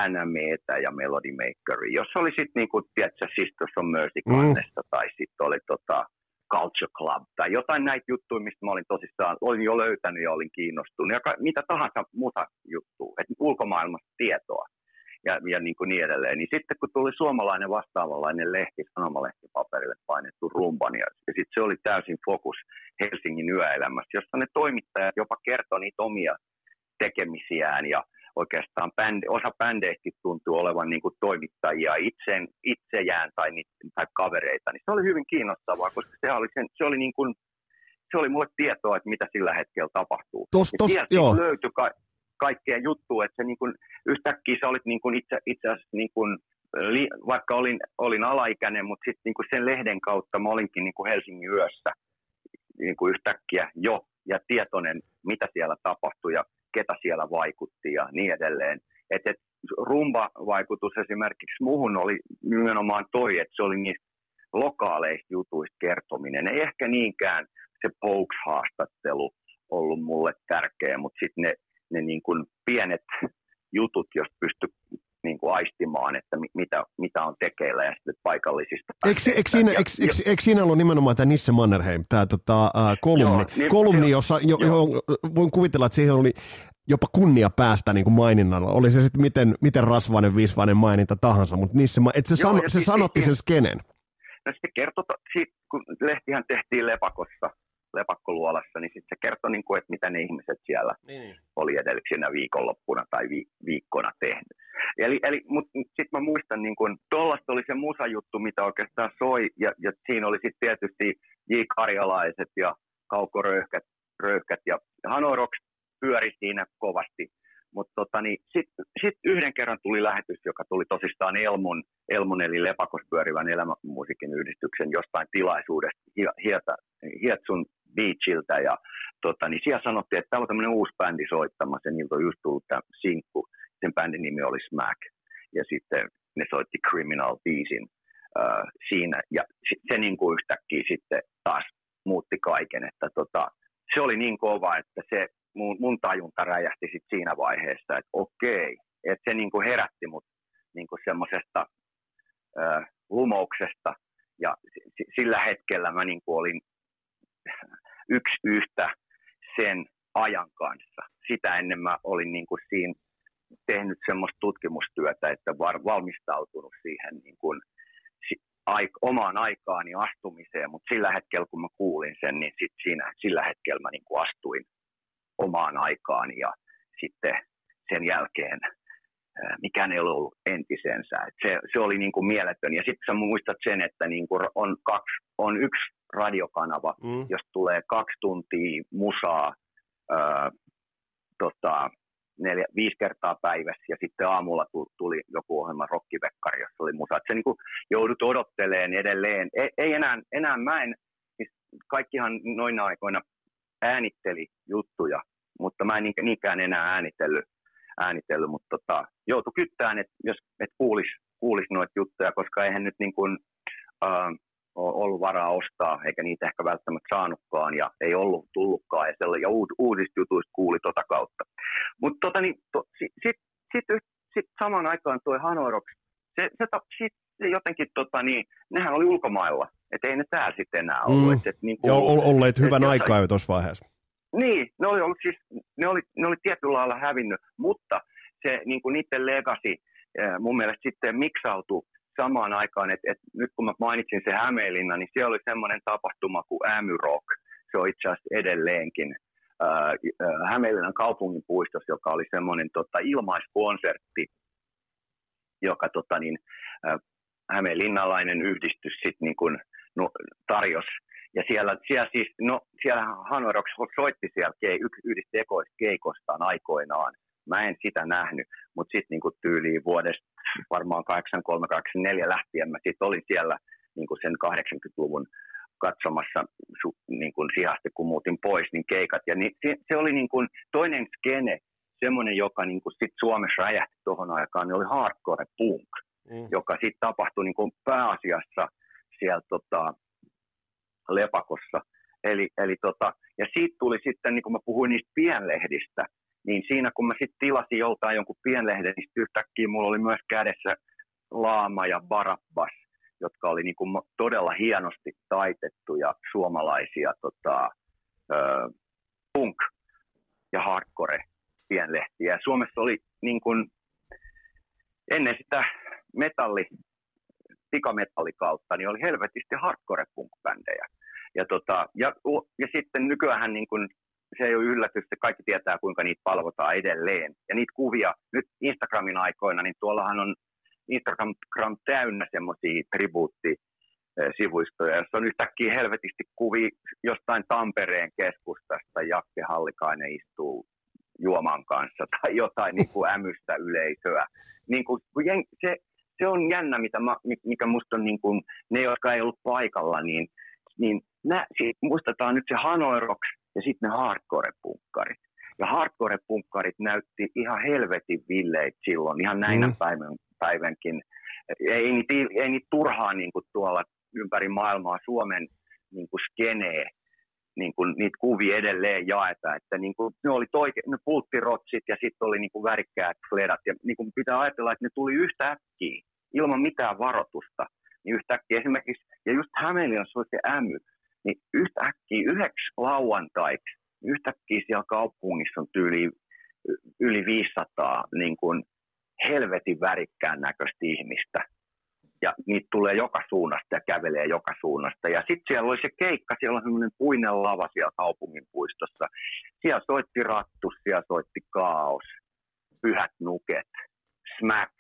NMEtä ja Melody Makeria, jos oli sitten niin kuin, tiedätkö, Sisters on Mercy kannesta, mm. tai sitten oli tota, Culture Club tai jotain näitä juttuja, mistä mä olin tosissaan, olin jo löytänyt ja olin kiinnostunut. Ja mitä tahansa muuta juttua, että ulkomaailmasta tietoa ja, ja niin, kuin niin edelleen. Niin sitten kun tuli suomalainen vastaavanlainen lehti, sanomalehti paperille painettu rumban, ja, ja sitten se oli täysin fokus Helsingin yöelämässä, jossa ne toimittajat jopa kertoi niitä omia tekemisiään ja oikeastaan bändi, osa bändeistäkin tuntuu olevan niin kuin toimittajia itseen, itsejään tai, niitä, tai kavereita, niin se oli hyvin kiinnostavaa, koska se oli, sen, se oli, niin kuin, se oli mulle tietoa, että mitä sillä hetkellä tapahtuu. Tos, tos, ja joo. löytyi ka, kaikkea juttua, että se niin kuin, yhtäkkiä sä olit niin kuin itse, itse asiassa niin kuin, li, vaikka olin, olin alaikäinen, mutta sitten niin kuin sen lehden kautta mä olinkin niin kuin Helsingin yössä niin kuin yhtäkkiä jo ja tietoinen, mitä siellä tapahtui. Ja ketä siellä vaikutti ja niin edelleen. Et, et rumba-vaikutus esimerkiksi muuhun oli nimenomaan toi, että se oli niistä lokaaleista jutuista kertominen. Ei ehkä niinkään se Pokes-haastattelu ollut mulle tärkeä, mutta sitten ne, ne niin kuin pienet jutut, jos pysty niin kuin aistimaan, että mitä, mitä on tekeillä ja sitten paikallisista. Eikö, eikö, siinä, eikö, eikö, eikö siinä ollut nimenomaan tämä Nisse Mannerheim, tämä tota, äh, kolumni, joo, niin, kolumni jossa jo, jo, voin kuvitella, että siihen oli jopa kunnia päästä niin kuin maininnalla. Oli se sitten miten, miten rasvainen, viisvainen maininta tahansa, mutta Nisse, että se, sano, se siis, sanotti sen skenen. No sitten kertoi, kun lehtihän tehtiin Lepakossa, lepakkoluolassa, niin sitten se kertoi, niin kuin, että mitä ne ihmiset siellä niin. niin. oli edellisenä viikonloppuna tai vi, viikkona tehnyt. Eli, eli mutta sitten mä muistan, niin kuin, tuollaista oli se musajuttu, mitä oikeastaan soi, ja, ja siinä oli sitten tietysti J. Karjalaiset ja Kauko Röyhkät, Röyhkät ja Hanoi Rocks pyöri siinä kovasti. Mutta tota, niin, sitten sit yhden kerran tuli lähetys, joka tuli tosistaan Elmun, Elmun eli Lepakos pyörivän elämänmusiikin yhdistyksen jostain tilaisuudesta Hieta, Hietsun Beachiltä. Ja tota, niin siellä sanottiin, että täällä on tämmöinen uusi bändi soittamassa, ja niiltä on just tullut tämä sinkku. sen bändin nimi oli Smack. Ja sitten ne soitti Criminal Beasin äh, siinä. Ja se, niin kuin yhtäkkiä sitten taas muutti kaiken. Että tota, se oli niin kova, että se mun, mun tajunta räjähti sit siinä vaiheessa, että okei, että se niin kuin herätti mut niin kuin semmoisesta äh, lumouksesta. Ja sillä hetkellä mä niin kuin olin yksi yhtä sen ajan kanssa. Sitä ennen mä olin niin kuin siinä tehnyt semmoista tutkimustyötä, että var, valmistautunut siihen niin kuin, aik, omaan aikaani astumiseen, mutta sillä hetkellä kun mä kuulin sen, niin sit siinä, sillä hetkellä mä niin kuin astuin omaan aikaani ja sitten sen jälkeen mikään ei ollut entisensä. Et se, se oli niin kuin mieletön. Ja sitten sä muistat sen, että niin kuin on, kaksi, on yksi radiokanava, mm. jos tulee kaksi tuntia musaa ää, tota, neljä, viisi kertaa päivässä ja sitten aamulla tuli joku ohjelma Rokkivekkari, jossa oli musa. Et se niin kuin joudut odottelemaan edelleen. Ei, ei enää, enää mä en, siis kaikkihan noina aikoina äänitteli juttuja, mutta mä en niinkään enää äänitellyt, äänitellyt mutta tota, joutui kyttään, että jos et kuulisi kuulis noita juttuja, koska eihän nyt niin kuin, äh, ollut varaa ostaa, eikä niitä ehkä välttämättä saanutkaan, ja ei ollut tullutkaan, ja, siellä, ja uud, uudista jutuista kuuli tota kautta. Mutta tota, niin, to, sitten sit, sit, sit samaan aikaan tuo Hanorox, se, se, sit, se jotenkin, tota, niin, nehän oli ulkomailla, että ei ne täällä sitten enää ollut. Mm. Et, et, niin kuin, ja olleet hyvän aikaa jo tuossa vaiheessa. Niin, ne oli, ollut siis, ne oli, ne oli tietyllä lailla hävinnyt, mutta se niin kuin niiden legacy mun mielestä sitten miksautui samaan aikaan, että, että nyt kun mä mainitsin se Hämeenlinna, niin siellä oli semmoinen tapahtuma kuin Rock. Se on itse asiassa edelleenkin äh, Hämeenlinnan kaupungin puistossa, joka oli semmoinen tota, ilmaiskonsertti, joka tota, niin, Hämeenlinnalainen yhdistys sitten niin kuin, no, tarjosi. Ja siellä, siellä siis, no siellä Hanoi soitti siellä kei, yhdistä ekoista keikostaan aikoinaan. Mä en sitä nähnyt, mutta sitten niinku tyyliin vuodesta varmaan 83-84 lähtien mä sitten olin siellä niinku sen 80-luvun katsomassa niin kuin sijasti, kun muutin pois, niin keikat. Ja niin, se, se oli niin kuin toinen skene, semmoinen, joka niin kuin sit Suomessa räjähti tuohon aikaan, niin oli hardcore punk, mm. joka sitten tapahtui niin kuin pääasiassa siellä tota, Lepakossa. Eli, eli tota, ja siitä tuli sitten, niin kuin mä puhuin niistä pienlehdistä, niin siinä kun mä sitten tilasin joltain jonkun pienlehden, niin yhtäkkiä mulla oli myös kädessä Laama ja Barabbas, jotka oli niin kuin todella hienosti taitettuja suomalaisia tota, ö, punk- ja hardcore pienlehtiä. Suomessa oli niin kuin, ennen sitä metalli, pikametallikautta, niin oli helvetisti hardcore punk-bändejä. Ja, tota, ja, ja sitten nykyään niin kuin se ei ole yllätys, että kaikki tietää, kuinka niitä palvotaan edelleen. Ja niitä kuvia, nyt Instagramin aikoina, niin tuollahan on Instagram täynnä semmoisia tribuuttisivuistoja, jossa on yhtäkkiä helvetisti kuvi jostain Tampereen keskustasta, Jakke Hallikainen istuu juoman kanssa tai jotain niin kuin ämystä yleisöä. Niin kuin, se, se on jännä, mitä mä, mikä musta on niin kuin, ne, jotka ei ollut paikalla, niin, niin nä, muistetaan nyt se Hanoirox ja sitten ne hardcore-punkkarit. Ja hardcore-punkkarit näytti ihan helvetin villeet silloin, ihan näinä mm. päivän, päivänkin. Ei niitä, ei niitä turhaan niin kuin tuolla ympäri maailmaa Suomen niin kuin skenee, niin kuin niitä kuvia edelleen jaeta, että niin kuin, ne oli toike, ne pulttirotsit ja sitten oli niin kuin värikkäät fledat ja niin kuin pitää ajatella, että ne tuli yhtäkkiä ilman mitään varoitusta, niin yhtäkkiä esimerkiksi, ja just Hämeenlinnassa oli se ämy, niin yhtäkkiä yhdeksi lauantaiksi, yhtäkkiä siellä kaupungissa on tyyli yli 500 niin kuin helvetin värikkään näköistä ihmistä. Ja niitä tulee joka suunnasta ja kävelee joka suunnasta. Ja sitten siellä oli se keikka, siellä on semmoinen puinen lava siellä kaupungin puistossa. Siellä soitti rattus, siellä soitti kaos, pyhät nuket, smack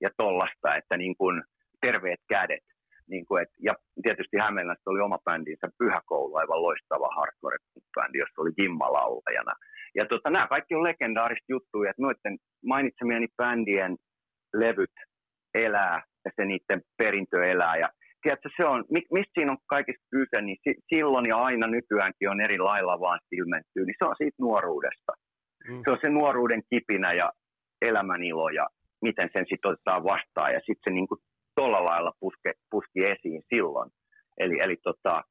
ja tollasta, että niin kuin terveet kädet. Niin kuin et, ja tietysti Hämeenlässä oli oma bändinsä Pyhäkoulu, aivan loistava hardcore-bändi, jossa oli Jimma laulajana. Ja tota, nämä kaikki on legendaarista juttuja, että noiden mainitsemieni bändien levyt elää ja se niiden perintö elää. Ja tiedätkö, se on, mistä siinä on kaikista kyse, niin silloin ja aina nykyäänkin on eri lailla vaan ilmentyy, niin se on siitä nuoruudesta. Mm. Se on se nuoruuden kipinä ja elämän ilo ja miten sen sitten otetaan vastaan. Ja sitten se niin kuin tuolla lailla puske, puski esiin silloin. Eli, eli tota,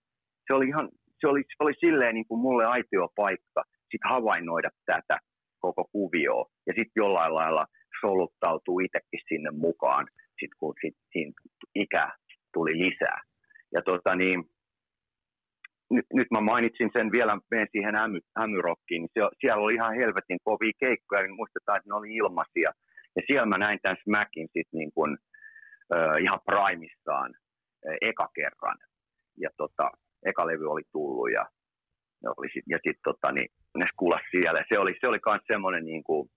se oli ihan, se oli, se oli silleen niin kuin mulle aitiopaikka sit havainnoida tätä koko kuvioa ja sitten jollain lailla soluttautuu itsekin sinne mukaan, sit kun sit, siinä ikä tuli lisää. Ja tota niin, nyt, nyt mä mainitsin sen vielä, menen siihen ämy, ämyrokkiin, niin siellä oli ihan helvetin kovia keikkoja, niin muistetaan, että ne oli ilmaisia. Ja siellä mä näin tämän Smackin sit niin kuin, äh, ihan primissaan äh, eka kerran. Ja tota, eka levy oli tullut ja, sit, ja sitten tota, niin, ne kuulas siellä. Se oli, se oli myös semmoinen niin kuin,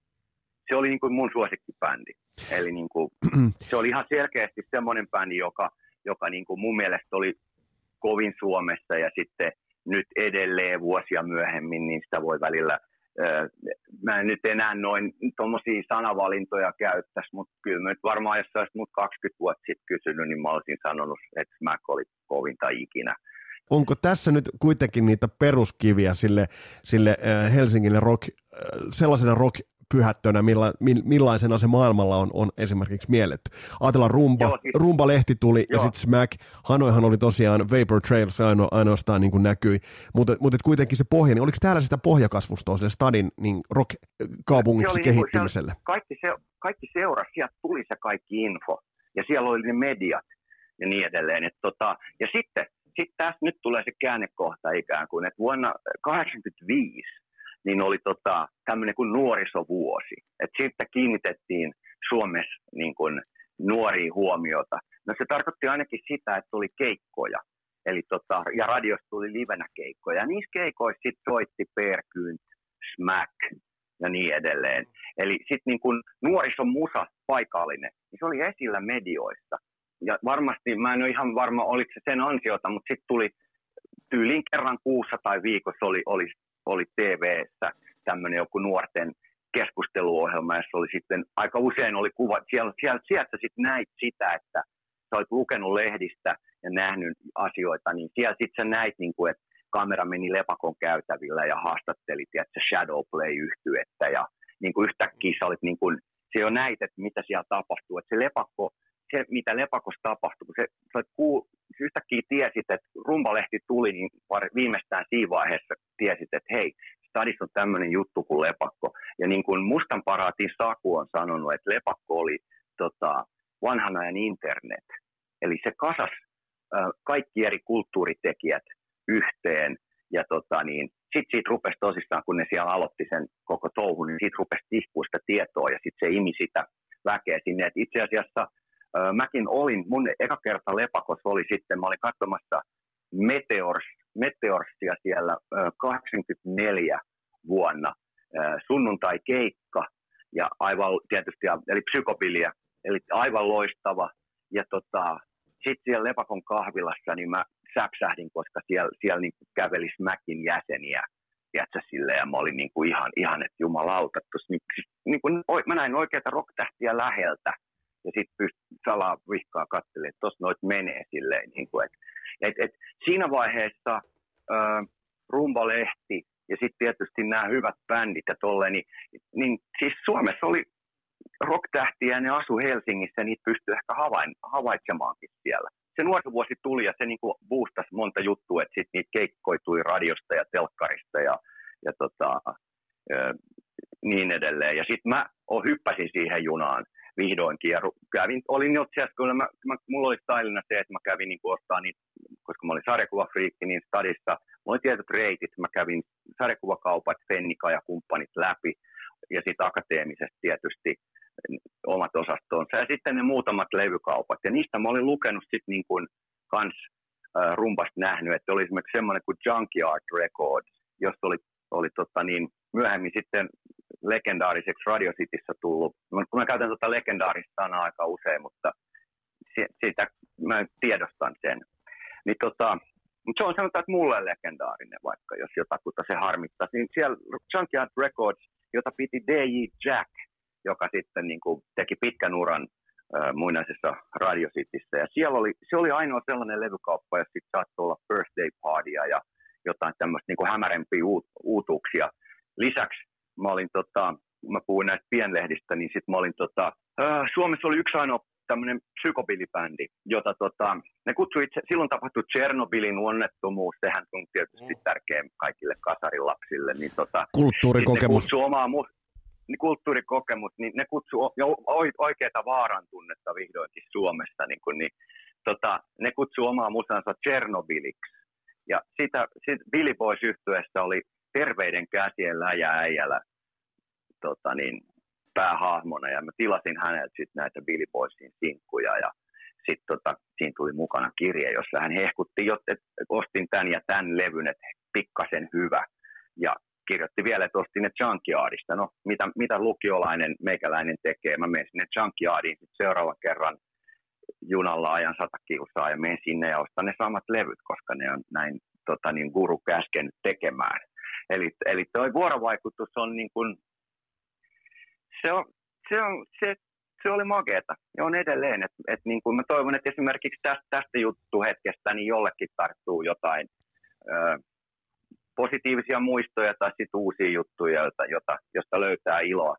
se oli niin kuin mun suosikkibändi. Eli niin kuin, se oli ihan selkeästi semmoinen bändi, joka, joka niin kuin mun mielestä oli kovin Suomessa ja sitten nyt edelleen vuosia myöhemmin, niin sitä voi välillä, mä en nyt enää noin tuommoisia sanavalintoja käyttäisi, mutta kyllä mä nyt varmaan, jos olisit mut 20 vuotta sitten kysynyt, niin mä olisin sanonut, että Smack oli kovinta ikinä. Onko tässä nyt kuitenkin niitä peruskiviä sille, sille Helsingille rock, sellaisena rock pyhättönä, milla, millaisena se maailmalla on, on esimerkiksi mielletty. Ajatellaan Rumba, Joo, siis, Rumba-lehti tuli Joo. ja sitten Smack. Hanoihan oli tosiaan Vapor Trails aino, ainoastaan niin kuin näkyi, mutta, mutta kuitenkin se pohja, niin oliko täällä sitä pohjakasvustoa sille stadin niin rock-kaupungiksi niinku- kehittymiselle? Niin kaikki, se, kaikki seurasi, sieltä tuli se kaikki info ja siellä oli ne mediat ja niin edelleen. Et tota, ja sitten sit tässä nyt tulee se käännekohta ikään kuin, että vuonna 1985 niin oli tota, tämmöinen kuin nuorisovuosi. Et siitä kiinnitettiin Suomessa niin kuin nuoriin huomiota. No se tarkoitti ainakin sitä, että oli keikkoja. Eli tota, ja radiosta tuli livenä keikkoja. Ja niissä keikoissa sitten soitti Perkynt, Smack ja niin edelleen. Eli sitten niin kun nuorison musa paikallinen, niin se oli esillä medioissa. Ja varmasti, mä en ole ihan varma, oliko se sen ansiota, mutta sitten tuli tyyliin kerran kuussa tai viikossa oli, oli oli TV-ssä tämmöinen joku nuorten keskusteluohjelma, jossa oli sitten, aika usein oli kuva, siellä, siellä, sieltä sitten näit sitä, että sä olet lukenut lehdistä ja nähnyt asioita, niin siellä sitten sä näit, niin kuin, että kamera meni lepakon käytävillä ja haastatteli, että Shadowplay yhtyettä ja niin kuin yhtäkkiä sä olit niin kuin, se jo näit, että mitä siellä tapahtuu, että se lepakko, se mitä lepakossa tapahtui, kun se, sä kuu, yhtäkkiä tiesit, että rumbalehti tuli, niin viimeistään siinä vaiheessa tiesit, että hei, stadissa on tämmöinen juttu kuin lepakko. Ja niin kuin Mustan paraatin Saku on sanonut, että lepakko oli tota, vanhan ajan internet. Eli se kasas äh, kaikki eri kulttuuritekijät yhteen. Ja tota, niin, sitten siitä rupesi tosissaan, kun ne siellä aloitti sen koko touhun, niin siitä rupesi tihkua sitä tietoa ja sitten se imi sitä väkeä sinne. Et itse asiassa mäkin olin, mun eka kerta Lepakos oli sitten, mä olin katsomassa Meteors, Meteorsia siellä 84 vuonna, sunnuntai-keikka, ja aivan tietysti, eli psykopilia, eli aivan loistava. Ja tota, sitten siellä Lepakon kahvilassa, niin mä säpsähdin, koska siellä, siellä niin käveli Mäkin jäseniä, tiedätkö, sille, ja mä olin niin kuin ihan, ihan, että jumalauta, niin, siis, niin kuin, mä näin oikeita rocktähtiä läheltä, ja sitten pystyy salaa vihkaa katselemaan, että tuossa noit menee silleen. Niin kuin, et, et, et siinä vaiheessa äh, Rumba-lehti ja sitten tietysti nämä hyvät bändit ja tolleen, niin, niin siis Suomessa oli rocktähtiä ja ne asu Helsingissä niitä pystyy ehkä havain, havaitsemaankin siellä. Se nuorisovuosi tuli ja se niinku boostasi monta juttua, että sitten niitä keikkoitui radiosta ja telkkarista ja, ja tota, niin edelleen. Ja sitten mä hyppäsin siihen junaan vihdoinkin. Ja kävin, olin jo itse kun mä, mä, mulla oli stylina se, että mä kävin niin ostaa niitä, koska mä olin sarjakuvafriikki, niin stadissa, mulla oli tietyt reitit, mä kävin sarjakuvakaupat, Fennika ja kumppanit läpi, ja sitten akateemisesti tietysti omat osastonsa, ja sitten ne muutamat levykaupat, ja niistä mä olin lukenut sitten niin kuin kans äh, rumpasta nähnyt, että oli esimerkiksi semmoinen kuin Junkyard Records, josta oli, oli tota niin, myöhemmin sitten legendaariseksi Radio Cityssä tullut. Mä, mä käytän tuota legendaarista sanaa aika usein, mutta siitä mä tiedostan sen. Niin tota, mutta se on sanotaan, että mulle legendaarinen, vaikka jos jotakuta se harmittaa. Niin siellä Junkyard Records, jota piti DJ Jack, joka sitten niin kuin teki pitkän uran äh, muinaisessa Radio Cityssä. Ja siellä oli, se oli ainoa sellainen levykauppa, jossa sitten saattoi olla birthday partya ja jotain tämmöistä niin hämärempiä uut, uutuuksia. Lisäksi mä olin tota, mä puhuin näistä pienlehdistä, niin sitten mä olin tota, äh, Suomessa oli yksi ainoa tämmöinen psykobilibändi, jota tota, ne kutsui itse, silloin tapahtui Tchernobylin onnettomuus, sehän on tietysti mm. tärkeä kaikille kasarilapsille. Niin tota, (laughs) Kulttuurikokemus. Ne omaa mu- niin kulttuurikokemus, niin ne kutsuu jo oikeaa vaaran tunnetta vihdoinkin Suomessa, niin, kuin, niin tota, ne kutsuu omaa musansa Chernobyliksi. Ja sitä, sit Billy Boys oli terveiden käsien läjä äijällä tota niin, päähahmona ja mä tilasin häneltä sit näitä Billy Boysin sinkkuja ja sitten tota, siinä tuli mukana kirje, jossa hän hehkutti, että ostin tämän ja tämän levyn, että pikkasen hyvä. Ja kirjoitti vielä, että ostin ne Junkyardista. No, mitä, mitä lukiolainen meikäläinen tekee? Mä menen sinne Junkyardiin sit seuraavan kerran junalla ajan sata kilsaa ja menen sinne ja ostan ne samat levyt, koska ne on näin tota, niin guru käskenyt tekemään. Eli, eli tuo vuorovaikutus on niin kuin, se, on, se, on, se, se oli makeeta ja on edelleen. Et, et niin kuin mä toivon, että esimerkiksi tästä, tästä juttuhetkestä niin jollekin tarttuu jotain ö, positiivisia muistoja tai sitten uusia juttuja, jota, jota, josta löytää iloa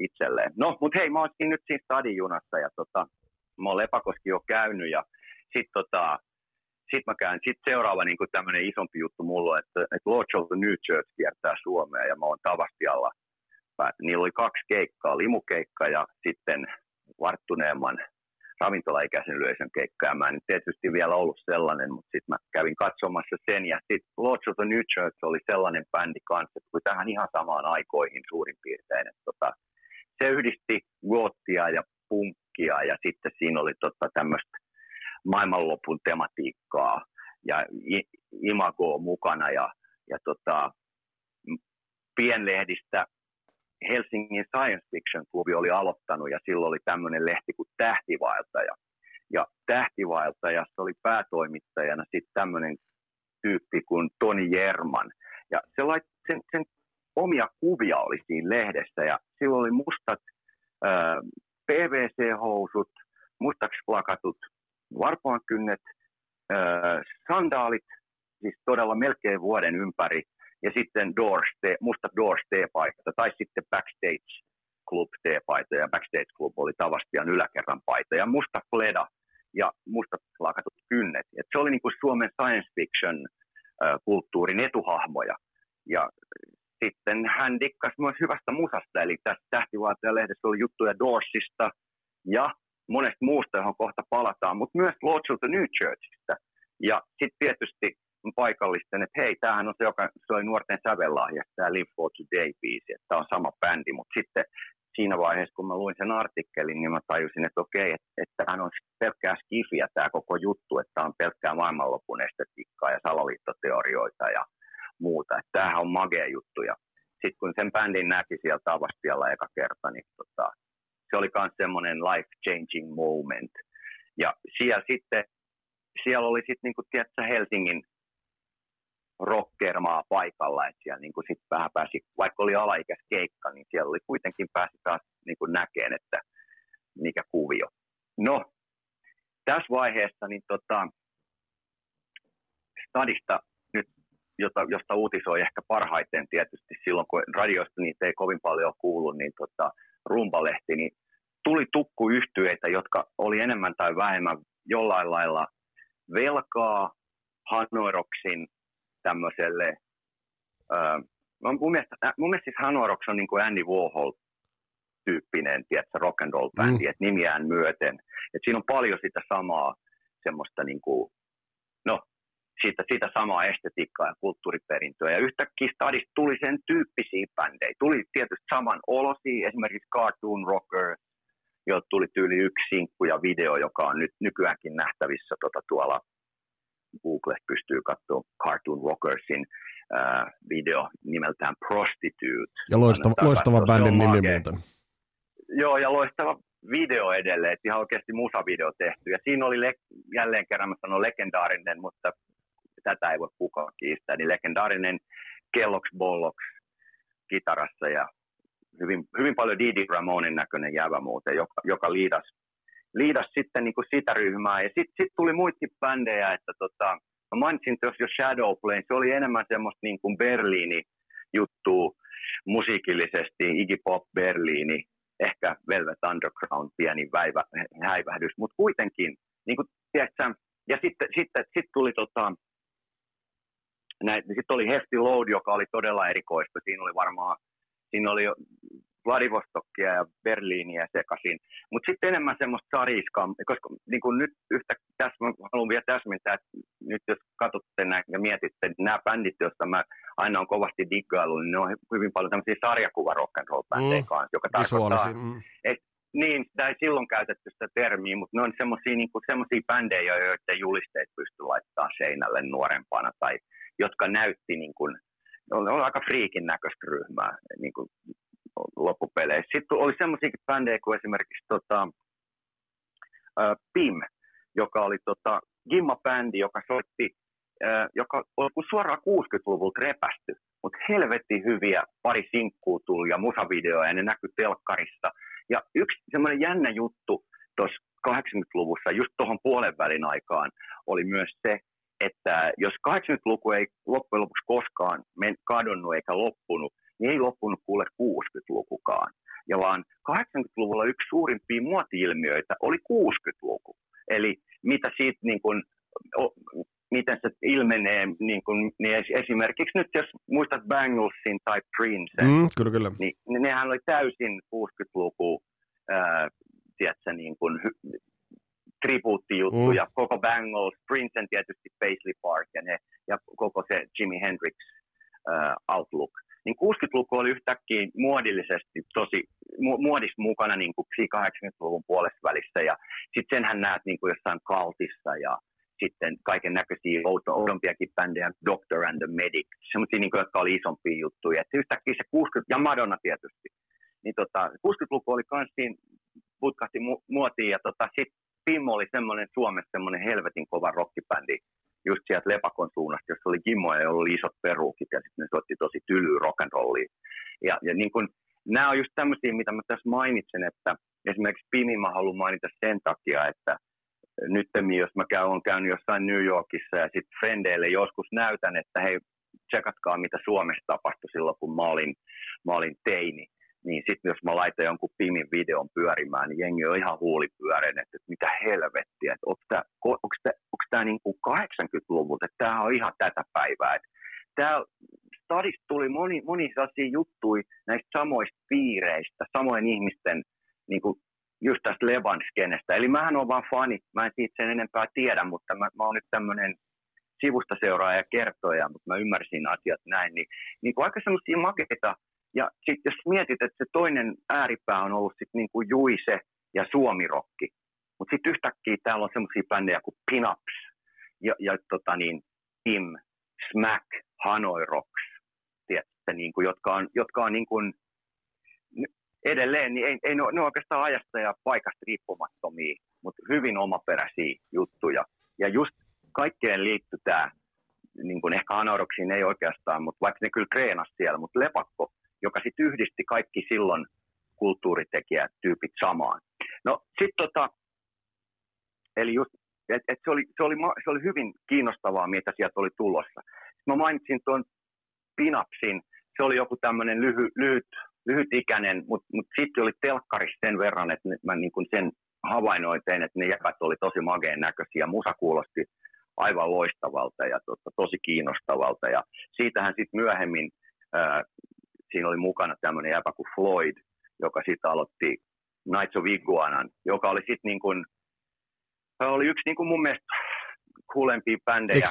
itselleen. No, mutta hei, mä oonkin nyt siinä stadijunassa ja tota, mä oon Lepakoski jo käynyt ja sitten tota, sit mä käyn, sit seuraava niin tämmöinen isompi juttu mulla, että, että Lodge of the New Church kiertää Suomea ja mä oon Tavastialla. Niillä oli kaksi keikkaa, limukeikka ja sitten varttuneemman ravintolaikäisen yleisön keikka. Ja mä en tietysti vielä ollut sellainen, mutta sitten mä kävin katsomassa sen. Ja sitten Lodge of the New Church oli sellainen bändi kanssa, että tähän ihan samaan aikoihin suurin piirtein. Että tota, se yhdisti goottia ja punkkia ja sitten siinä oli tota tämmöistä maailmanlopun tematiikkaa ja imagoa mukana ja, ja tota, pienlehdistä Helsingin Science Fiction Klubi oli aloittanut ja silloin oli tämmöinen lehti kuin Tähtivaeltaja. Ja Tähtivaeltajassa oli päätoimittajana sitten tämmöinen tyyppi kuin Toni Jerman. Ja se lait, sen, sen omia kuvia oli siinä lehdessä ja silloin oli mustat äh, PVC-housut, mustaksi plakatut varpaankynnet, sandaalit, siis todella melkein vuoden ympäri, ja sitten Doors, te, musta Doors T-paita, tai sitten Backstage Club T-paita, ja Backstage Club oli Tavastian yläkerran paita, ja musta Fleda, ja mustat plakatut kynnet. Et se oli niin kuin Suomen science fiction kulttuurin etuhahmoja. Ja sitten hän dikkasi myös hyvästä musasta, eli tässä Tähtivaataja-lehdessä oli juttuja Doorsista ja monesta muusta, johon kohta palataan, mutta myös the New Churchista. Ja sitten tietysti paikallisten, että hei, tämähän on se, joka se oli nuorten sävellahja, tämä Live for Today-biisi, että tämä on sama bändi, mutta sitten siinä vaiheessa, kun mä luin sen artikkelin, niin mä tajusin, että okei, että, että tämähän on pelkkää skifiä tämä koko juttu, että tämä on pelkkää maailmanlopun estetiikkaa ja salaliittoteorioita ja muuta. Että tämähän on magea juttu. Ja sitten kun sen bändin näki sieltä Avastialla eka kerta, niin tota, se oli myös semmoinen life-changing moment. Ja siellä sitten, siellä oli sitten niin kuin, tiedätkö, Helsingin rockermaa paikalla, että siellä niin kuin sit vähän pääsi, vaikka oli alaikäs keikka, niin siellä oli kuitenkin pääsi taas niin kuin näkeen, että mikä kuvio. No, tässä vaiheessa niin tota, stadista nyt, jota, josta uutisoi ehkä parhaiten tietysti silloin, kun radiosta niitä ei kovin paljon kuulu, niin tota, Rumbalehti, niin tuli tukkuyhtyeitä, jotka oli enemmän tai vähemmän jollain lailla velkaa Hanoiroksin tämmöiselle, äh, mun, mielestä, mun mielestä siis Hanoiroks on niin kuin Andy Warhol tyyppinen, tiedätkö, rock and roll bändi, mm. että nimiään myöten. Et siinä on paljon sitä samaa semmoista niin kuin, siitä, siitä samaa estetiikkaa ja kulttuuriperintöä. Ja yhtäkkiä Stadista tuli sen tyyppisiä bändejä. Tuli tietysti saman olosia, esimerkiksi Cartoon Rocker, jo tuli tyyli yksi sinkku ja video, joka on nyt nykyäänkin nähtävissä tota, tuolla Google pystyy katsoa Cartoon Rockersin äh, video nimeltään Prostitute. Ja loistava, loistava bändin nimi muuten. Joo, ja loistava video edelleen, että ihan oikeasti musavideo tehty. Ja siinä oli le- jälleen kerran, mä sanon legendaarinen, mutta tätä ei voi kukaan kiistää, niin legendaarinen Kellogg's Bollocks kitarassa ja hyvin, hyvin paljon Didi Ramonin näköinen jäävä muuten, joka, joka liidas, liidas sitten niin kuin sitä ryhmää. Ja sitten sit tuli muitakin bändejä, että tota, mä mainitsin tuossa jo Shadowplay, se oli enemmän semmoista niin kuin Berliini juttua, musiikillisesti Iggy Pop, Berliini, ehkä Velvet Underground, pieni väivä, häivähdys, mutta kuitenkin, niin kuin, tiedätkö, ja sitten, sitten, sitten tuli tota, sitten oli Hefty Load, joka oli todella erikoista. Siinä oli varmaan, siinä oli Vladivostokkia ja Berliiniä sekaisin. Mutta sitten enemmän semmoista sariskaa, koska niin kuin nyt yhtä, tässä haluan vielä täsmentää, että nyt jos katsotte näin ja mietitte, että nämä bändit, joista mä aina on kovasti diggailu, niin ne on hyvin paljon tämmöisiä sarjakuva rock and roll bändejä mm, kanssa, joka tarkoittaa, mm. että niin, sitä ei silloin käytetty sitä termiä, mutta ne on semmoisia niin bändejä, joiden julisteet pystyy laittamaan seinälle nuorempana tai jotka näytti niin kuin, ne oli aika friikin näköistä ryhmää niin kuin loppupeleissä. Sitten oli semmoisia bändejä kuin esimerkiksi tota, PIM, joka oli tota, Gimma-bändi, joka soitti, joka oli suoraan 60-luvulta repästy, mutta helvetti hyviä, pari sinkkuu tuli ja musavideoja ja ne näkyi telkkarissa. Ja yksi semmoinen jännä juttu tuossa 80-luvussa, just tuohon puolen välin aikaan, oli myös se, että jos 80-luku ei loppujen lopuksi koskaan men, kadonnut eikä loppunut, niin ei loppunut kuule 60-lukukaan. Ja vaan 80-luvulla yksi suurimpia muoti-ilmiöitä oli 60-luku. Eli mitä siitä niin kuin, miten se ilmenee, niin, kuin, niin esimerkiksi nyt jos muistat Banglesin tai Prince, mm, kyllä, kyllä. Niin, niin nehän oli täysin 60-luku, ää, tiedätkö, niin kuin, tribuuttijuttu mm. koko Bangles, Princeton tietysti Paisley Park ja, ne, ja koko se Jimi Hendrix uh, Outlook. Niin 60-luku oli yhtäkkiä muodillisesti tosi mu- muodissa mukana niin kuin 80-luvun puolessa välissä ja sitten senhän näet niin kuin jossain Kaltissa ja sitten kaiken näköisiä oudompiakin bändejä, Doctor and the Medic, semmoisia, niin kuin, jotka oli isompia juttuja. Et yhtäkkiä se 60, ja Madonna tietysti. Niin tota, 60-luku oli kans siinä putkahti mu- muotiin ja tota, sitten Pimmo oli semmoinen Suomessa semmoinen helvetin kova rockibändi, just sieltä Lepakon suunnasta, jossa oli Kimmo ja oli isot peruukit ja sitten ne soitti tosi tylyä rock'n'rollia. Ja, ja niin kun, nämä on just tämmöisiä, mitä mä tässä mainitsen, että esimerkiksi Pimi mä haluan mainita sen takia, että nyt jos mä käyn, on käynyt jossain New Yorkissa ja sitten frendeille joskus näytän, että hei, tsekatkaa mitä Suomessa tapahtui silloin, kun mä olin, mä olin teini niin sitten jos mä laitan jonkun Pimin videon pyörimään, niin jengi on ihan huulipyöreinen, että, että mitä helvettiä, että onko tämä, niin kuin 80-luvulta, että tämä on ihan tätä päivää. Tämä stadista tuli moni, moni sellaisia juttuja näistä samoista piireistä, samojen ihmisten niin kuin just tästä Levan-skenestä. Eli mähän on vaan fani, mä en siitä sen enempää tiedä, mutta mä, mä oon nyt tämmöinen sivusta seuraaja ja kertoja, mutta mä ymmärsin asiat näin, niin, niin kuin aika semmoisia makeita ja sitten jos mietit, että se toinen ääripää on ollut sitten niin kuin Juise ja Suomirokki, mutta sitten yhtäkkiä täällä on semmoisia bändejä kuin Pinups ja, ja tota niin, Im, Smack, Hanoi Rocks, tiedätkö, niin kuin, jotka on, jotka on niin kuin, edelleen, niin ei, ei ne, ole, ne ole oikeastaan ajasta ja paikasta riippumattomia, mutta hyvin omaperäisiä juttuja. Ja just kaikkeen liittyy tämä, niin kuin ehkä anoroksiin ei oikeastaan, mutta vaikka ne kyllä treenasi siellä, mutta lepakko joka sitten yhdisti kaikki silloin kulttuuritekijät, tyypit samaan. No sitten tota, eli just, et, et se, oli, se, oli, se oli hyvin kiinnostavaa, mitä sieltä oli tulossa. Mä mainitsin tuon Pinapsin, se oli joku tämmöinen lyhy, lyhyt, lyhytikäinen, mutta mut sitten oli telkkarissa sen verran, että mä niin sen havainnoin tein, että ne jäpät oli tosi mageen näköisiä. Musa kuulosti aivan loistavalta ja tota, tosi kiinnostavalta. Ja siitähän sitten myöhemmin ää, siinä oli mukana tämmöinen jäpä kuin Floyd, joka sitten aloitti Nights of Iguanan, joka oli sitten niin kuin, oli yksi niin kuin mun mielestä kuulempia bändejä,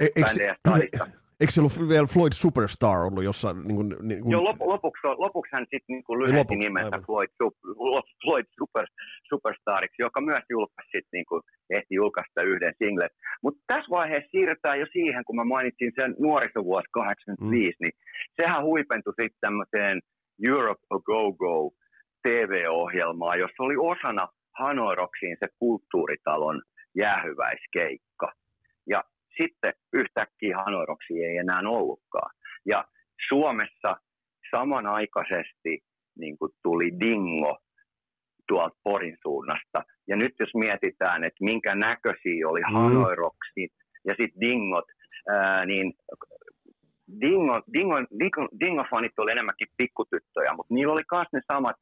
Eks, bändejä stadista. Eikö se ollut vielä Floyd Superstar ollut jossain? Niin kuin, niin kuin... Joo, lop, lopuksi, lopuksi hän sitten niin kuin lyhensi lopuksi, nimensä Floyd, Floyd Super, Superstariksi, joka myös julkaisi sitten niin kuin, ehti julkaista yhden singlen. Mutta tässä vaiheessa siirrytään jo siihen, kun mä mainitsin sen nuorisovuosi 85, mm. niin sehän huipentui sitten tämmöiseen Europe a Go Go TV-ohjelmaan, jossa oli osana Hanoiroksiin se kulttuuritalon jäähyväiskeikka. Ja sitten yhtäkkiä Hanoiroksia ei enää ollutkaan. Ja Suomessa samanaikaisesti niin kuin tuli Dingo tuolta Porin suunnasta. Ja nyt jos mietitään, että minkä näköisiä oli mm. Hanoiroksit ja sitten Dingot, ää, niin Dingo, Dingo, Dingo, Dingo-fanit oli enemmänkin pikkutyttöjä, mutta niillä oli myös ne samat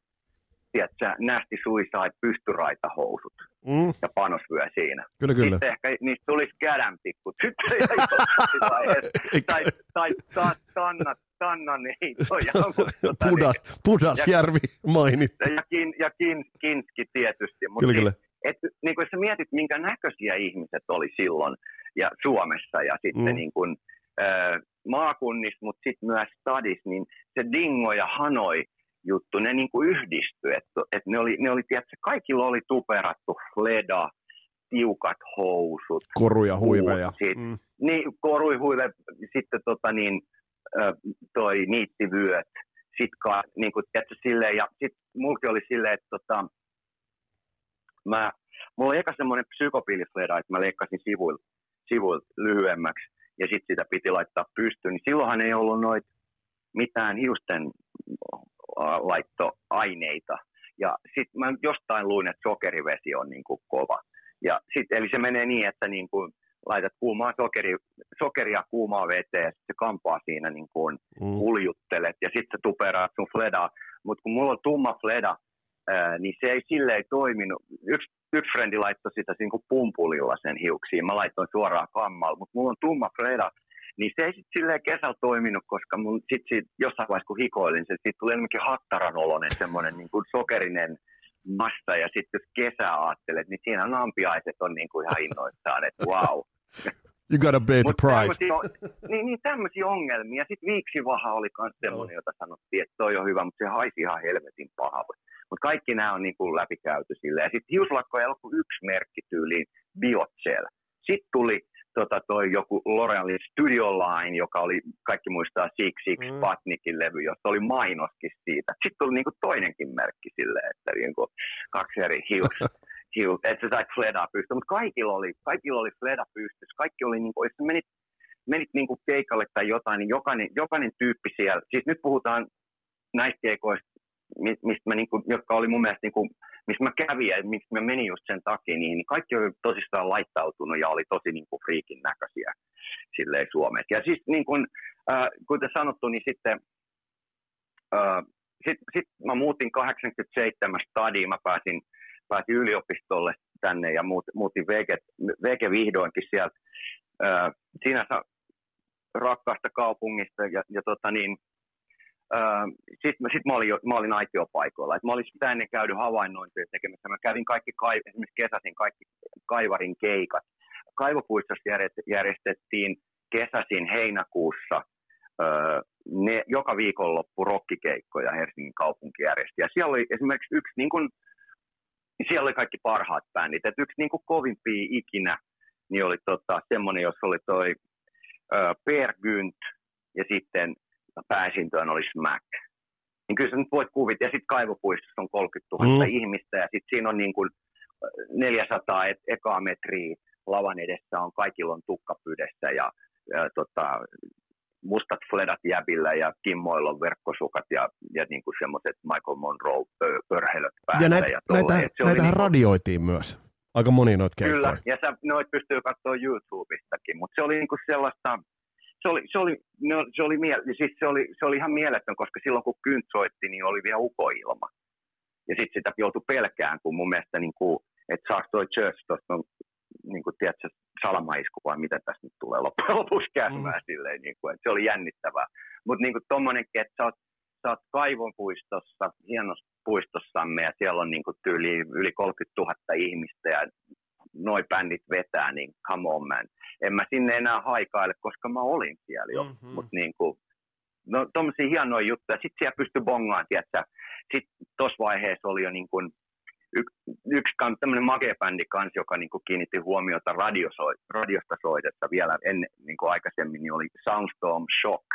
tiedätkö, nästi suicide pystyraitahousut mm. ja panosvyö siinä. Kyllä, kyllä. Sitten ehkä niistä tulisi kädän pikku tyttöjä (laughs) tai, tai, tai Tanna, Tanna neitoja. Tota, Pudas, niin, Pudasjärvi mainittu. Ja, kin, ja kin, Kinski tietysti. Mutta kyllä, niin, et, niin kun sä mietit, minkä näköisiä ihmiset oli silloin ja Suomessa ja sitten mm. niin kun, äh, maakunnissa, mutta sitten myös stadis, niin se Dingo ja Hanoi juttu, ne niin kuin yhdistyi. Että, että ne oli, ne oli tiedätkö, kaikilla oli tuperattu fleda, tiukat housut. Koruja, huiveja. Mm. Niin, koruja, huive, sitten tota niin, toi niittivyöt. Sitten niin kuin, tiedätkö, silleen, ja sitten mulki oli silleen, että tota, mä, mulla oli eka semmoinen psykopiilifleda, että mä leikkasin sivuilta, sivuilta lyhyemmäksi ja sitten sitä piti laittaa pystyyn, niin silloinhan ei ollut noit mitään hiusten laittoaineita. Ja sitten mä jostain luin, että sokerivesi on niin kuin kova. Ja sit, eli se menee niin, että niin kuin laitat kuumaa sokeri, sokeria kuumaa veteen ja se kampaa siinä niin kuin mm. uljuttelet ja sitten tuperaat sun fledaa. Mutta kun mulla on tumma fleda, ää, niin se ei silleen toiminut. Yksi, yksi frendi laittoi sitä niin kuin pumpulilla sen hiuksiin. Mä laitoin suoraan kammalla, mutta mulla on tumma fleda, niin se ei sitten silleen kesällä toiminut, koska mun sit sit, jossain vaiheessa kun hikoilin, se sitten tuli enemmänkin hattaran oloinen, semmoinen niin kuin sokerinen massa. Ja sitten jos kesä ajattelet, niin siinä nampiaiset on niin kuin ihan innoissaan, että wow. You got a bit Mut price. niin, niin tämmöisiä ongelmia. Sitten viiksivaha oli myös semmoinen, jota sanottiin, että toi on hyvä, mutta se haisi ihan helvetin pahalta. Mutta kaikki nämä on niin kuin läpikäyty silleen. Sitten hiuslakko ei ollut yksi merkki tyyliin Biocell. Sitten tuli tota, toi joku L'Orealin Studio Line, joka oli, kaikki muistaa Six Six mm. Patnikin levy, jossa oli mainoskin siitä. Sitten tuli niinku toinenkin merkki silleen, että niinku kaksi eri hius, (laughs) hius että sä sait Fleda pystyä, mutta kaikilla oli, kaikilla oli Fleda pystyssä. Kaikki oli, niinku, jos menit, menit niinku keikalle tai jotain, niin jokainen, jokainen tyyppi siellä, siis nyt puhutaan näistä keikoista, mistä mä, niinku, jotka oli mun mielestä niinku, missä mä kävin ja miksi mä menin just sen takia, niin, niin kaikki oli tosissaan laittautunut ja oli tosi niin kuin friikin näköisiä silleen Suomessa. Ja siis niin kuin, äh, kuten sanottu, niin sitten äh, sit, sit mä muutin 87 stadiin, mä pääsin, pääsin yliopistolle tänne ja muut, muutin VG, VG vihdoinkin sieltä äh, sinänsä rakkaasta kaupungista ja, ja tota niin, sitten sit mä, olin, mä olin aitiopaikoilla. Et mä olin sitä ennen käynyt havainnointia tekemässä. Mä kävin kaikki, esimerkiksi kesäsin kaikki kaivarin keikat. Kaivopuistossa järjestettiin kesäsin heinäkuussa öö, ne, joka viikonloppu rokkikeikkoja Helsingin kaupunki järjesti. Ja siellä oli esimerkiksi yksi, niin kun, siellä oli kaikki parhaat bändit. Et yksi niin kovimpia ikinä niin oli tota, semmoinen, jossa oli toi ö, Per Gynt ja sitten pääsintöön olisi Smack. Niin kyllä sä nyt voit kuvitella, ja sitten kaivopuistossa on 30 000 mm. ihmistä, ja sitten siinä on niin kuin 400 et, ekaa metriä lavan edessä on, kaikilla on tukkapydessä, ja, ja tota, mustat fledat jäbillä ja kimmoilla on verkkosukat ja, ja niin kuin semmoiset Michael Monroe pörhelöt päällä. Ja, näitä, ja näitä, näitähän niin kuin... radioitiin myös. Aika moni noita keikkoja. Kyllä, ja sä, noit pystyy katsoa YouTubestakin, mutta se oli niin kuin sellaista, se oli, se oli, no, se oli, miele, siis se oli, se oli ihan mieletön, koska silloin kun Kynt soitti, niin oli vielä ukoilma. Ja sitten sitä joutui pelkään, kun mun mielestä, niin kuin, että saako toi Church tuosta, niin kuin, tiedätkö, salamaisku vai mitä tässä nyt tulee loppujen (laughs) lopuksi käymään mm. silleen, niin kuin, että se oli jännittävää. Mutta niin kuin tommonenkin, että sä oot, sä oot kaivonpuistossa, hienossa puistossamme ja siellä on niin kuin tyyli yli 30 000 ihmistä ja noi bändit vetää, niin come on man. En mä sinne enää haikaile, koska mä olin siellä jo. Mm-hmm. Mutta niin kuin, no tommosia hienoja juttuja. Sitten siellä pystyi bongaan, tiedätkö. Sitten tuossa vaiheessa oli jo niin kuin y, yksi tämmöinen makea-bändi kanssa, joka niin kuin kiinnitti huomiota radiosoi, radiosta soitetta vielä ennen, niin kuin aikaisemmin, niin oli Soundstorm Shock.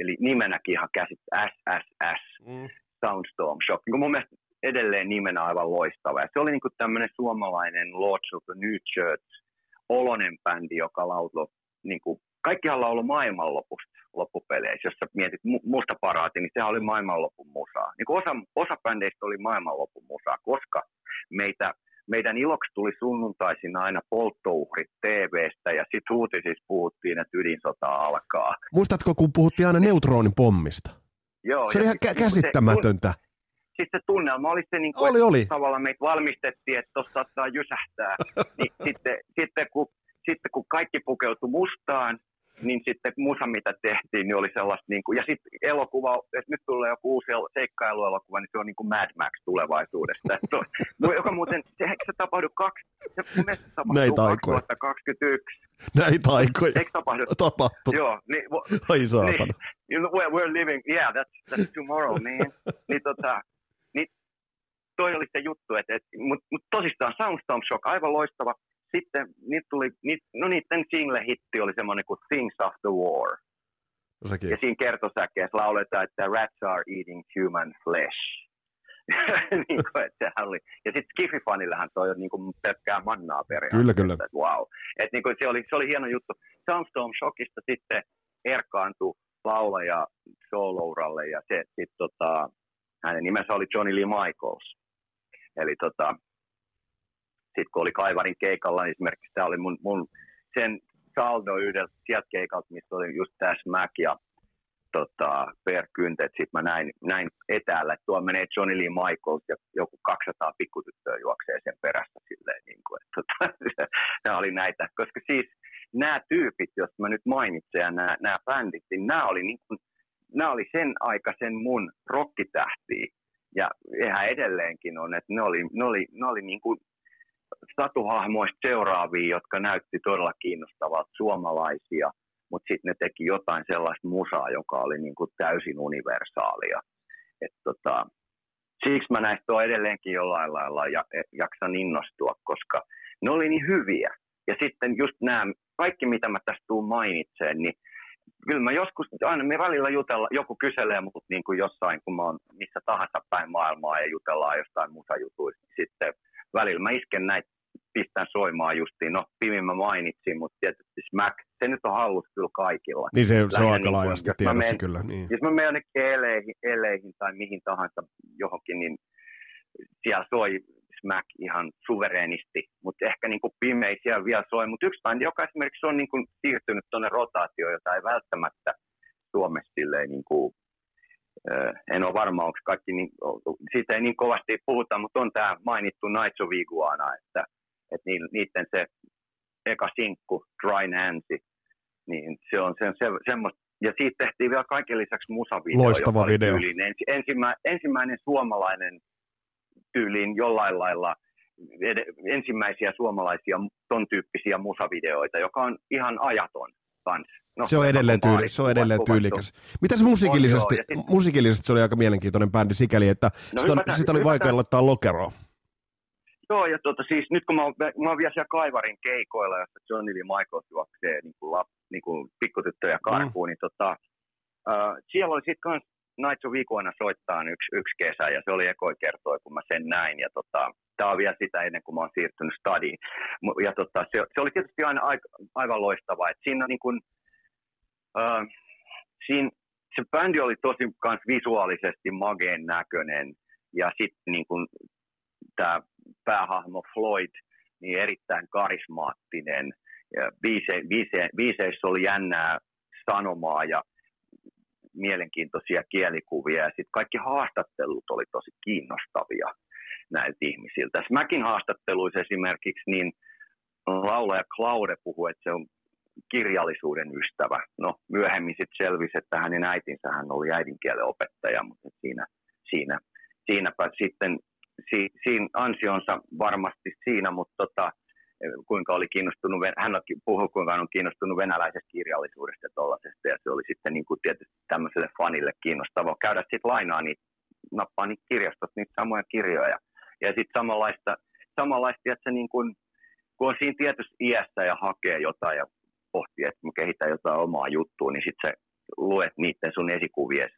Eli nimenäkin ihan käsit SSS, mm. Soundstorm Shock. Niin mun mielestä edelleen nimenä aivan loistava. Ja se oli niin tämmöinen suomalainen Lords of the New Church olonen bändi, joka lauloi, niin kuin, kaikkihan lauloi maailmanlopusta loppupeleissä. Jos sä mietit musta paraati, niin sehän oli maailmanlopun musaa. Niin kuin osa, osa bändeistä oli maailmanlopun musaa, koska meitä meidän iloksi tuli sunnuntaisin aina polttouhrit TVstä ja sitten uutisissa puhuttiin, että ydinsota alkaa. Muistatko, kun puhuttiin aina neutronin pommista? Joo, se oli ihan kä- käsittämätöntä. Se, siis se tunnelma oli se, niin kuin, oli, oli. tavallaan meitä valmistettiin, että tuossa saattaa jysähtää. (laughs) niin, sitten, sitten, kun, sitten kun kaikki pukeutui mustaan, niin sitten musa, mitä tehtiin, niin oli sellaista, niin kuin, ja sitten elokuva, että nyt tulee joku uusi seikkailuelokuva, niin se on niin kuin Mad Max tulevaisuudesta. Että on, (laughs) joka muuten, se, eikö se tapahdu, kaksi, se mielestä tapahtuu Näitä 2021. Näitä aikoja. Eikö tapahdu? Tapahtu. Joo. Niin, Ai saatana. Niin, we're, living, yeah, that's, that's tomorrow, man. (laughs) niin, tota, toi oli se juttu, että, että mutta mut tosissaan Soundstorm Shock, aivan loistava sitten niitä tuli, niit, no niiden single-hitti oli semmoinen kuin Things of the War. No sekin. Ja siinä kertosäkeessä lauletaan, että rats are eating human flesh. (laughs) niin kuin, että sehän oli. Ja sitten Skiffy-fanillehän toi on niin kuin pelkkää mannaa periaatteessa. Kyllä, kyllä. Että wow. Et niin kuin se, oli, se oli hieno juttu. Soundstorm Shockista sitten erkaantui laulaja solouralle ja se sitten tota, hänen nimensä oli Johnny Lee Michaels. Eli tota, sitten kun oli Kaivarin keikalla, niin esimerkiksi tämä oli mun, mun sen saldo yhdeltä sieltä keikalta, missä oli just tämä Smack ja tota, Per Kyntet. Sitten mä näin, näin etäällä, että tuo menee Johnny Lee Michaels ja joku 200 pikkutyttöä juoksee sen perässä silleen. Niin kuin, että, tota, (laughs) nämä oli näitä, koska siis nämä tyypit, jos mä nyt mainitsen ja nämä, nämä bändit, niin nämä oli, niin kuin, nämä oli sen aikaisen mun rokkitähtiä. Ja ihan edelleenkin on, että ne oli, ne oli, ne oli niin kuin statuhahmoista seuraavia, jotka näytti todella kiinnostavat suomalaisia, mutta sitten ne teki jotain sellaista musaa, joka oli niin kuin täysin universaalia. Et tota, siksi mä näistä on edelleenkin jollain lailla ja, e, jaksan innostua, koska ne oli niin hyviä. Ja sitten just nämä, kaikki mitä mä tästä tuun mainitseen, niin kyllä mä joskus, aina me välillä jutella, joku kyselee mut niin kuin jossain, kun mä oon missä tahansa päin maailmaa ja jutellaan jostain musajutuista, niin sitten välillä mä isken näitä, pistän soimaan justiin. No, Pimin mä mainitsin, mutta tietysti Smack, se nyt on hallussa kyllä kaikilla. Niin se, se on aika niin laajasti tiedossa menen, kyllä. Niin. Jos mä menen jonnekin eleihin, eleihin tai mihin tahansa johonkin, niin siellä soi Smack ihan suvereenisti, mutta ehkä niin kuin Pimei siellä vielä soi. Mutta yksi bändi, joka esimerkiksi on niin kuin siirtynyt tuonne rotaatioon, jota ei välttämättä Suomessa silleen niin kuin en ole varma, onko kaikki, niin, siitä ei niin kovasti puhuta, mutta on tämä mainittu Nights of Iguana, että, että niiden se eka sinkku, Dry Nancy, niin se on se, se, semmoista, ja siitä tehtiin vielä kaiken lisäksi musavideo. Loistava video. Tyyliin ensi, ensimmä, ensimmäinen suomalainen tyyliin jollain lailla ensimmäisiä suomalaisia ton tyyppisiä musavideoita, joka on ihan ajaton kanssa. No, se on edelleen, tyyli, se on edelleen tyylikäs. Mitä se musiikillisesti, on, joo, sit... musiikillisesti se oli aika mielenkiintoinen bändi sikäli, että no, sitä, hypätä, sitä oli hypätä. vaikea laittaa lokeroon. Joo, ja tuota, siis nyt kun mä oon, mä oon vielä siellä Kaivarin keikoilla, jossa Johnny Lee Michaels juoksee niin kuin, lap, niin kuin pikkutyttöjä karkuun, mm. niin tota, uh, siellä oli sitten kans Nights of soittaa yksi, yksi kesä, ja se oli ekoi kertoi, kun mä sen näin, ja tota, tämä on vielä sitä ennen kuin mä oon siirtynyt stadiin. Ja tota, se, se, oli tietysti aina aivan loistava, että siinä niin kuin, Uh, siinä, se bändi oli tosi kans visuaalisesti mageen näköinen ja sitten niin tämä päähahmo Floyd, niin erittäin karismaattinen. Ja biise, biise, biiseissä oli jännää sanomaa ja mielenkiintoisia kielikuvia ja sitten kaikki haastattelut oli tosi kiinnostavia näiltä ihmisiltä. Mäkin haastatteluissa esimerkiksi, niin laulaja Claude puhui, että se on kirjallisuuden ystävä. No myöhemmin sitten selvisi, että hänen äitinsä hän oli äidinkielen opettaja, mutta siinä, siinä, siinäpä sitten si, siinä ansionsa varmasti siinä, mutta tota, kuinka oli kiinnostunut, hän puhui kuinka hän on kiinnostunut venäläisestä kirjallisuudesta ja ja se oli sitten niin kuin tietysti tämmöiselle fanille kiinnostava käydä sitten lainaa niitä, nappaa niitä kirjastosta niitä samoja kirjoja. Ja sitten samanlaista, samanlaista että se niin kuin, kun on siinä tietyssä iässä ja hakee jotain ja pohtii, että mä kehitän jotain omaa juttua, niin sitten sä luet niiden sun esikuvien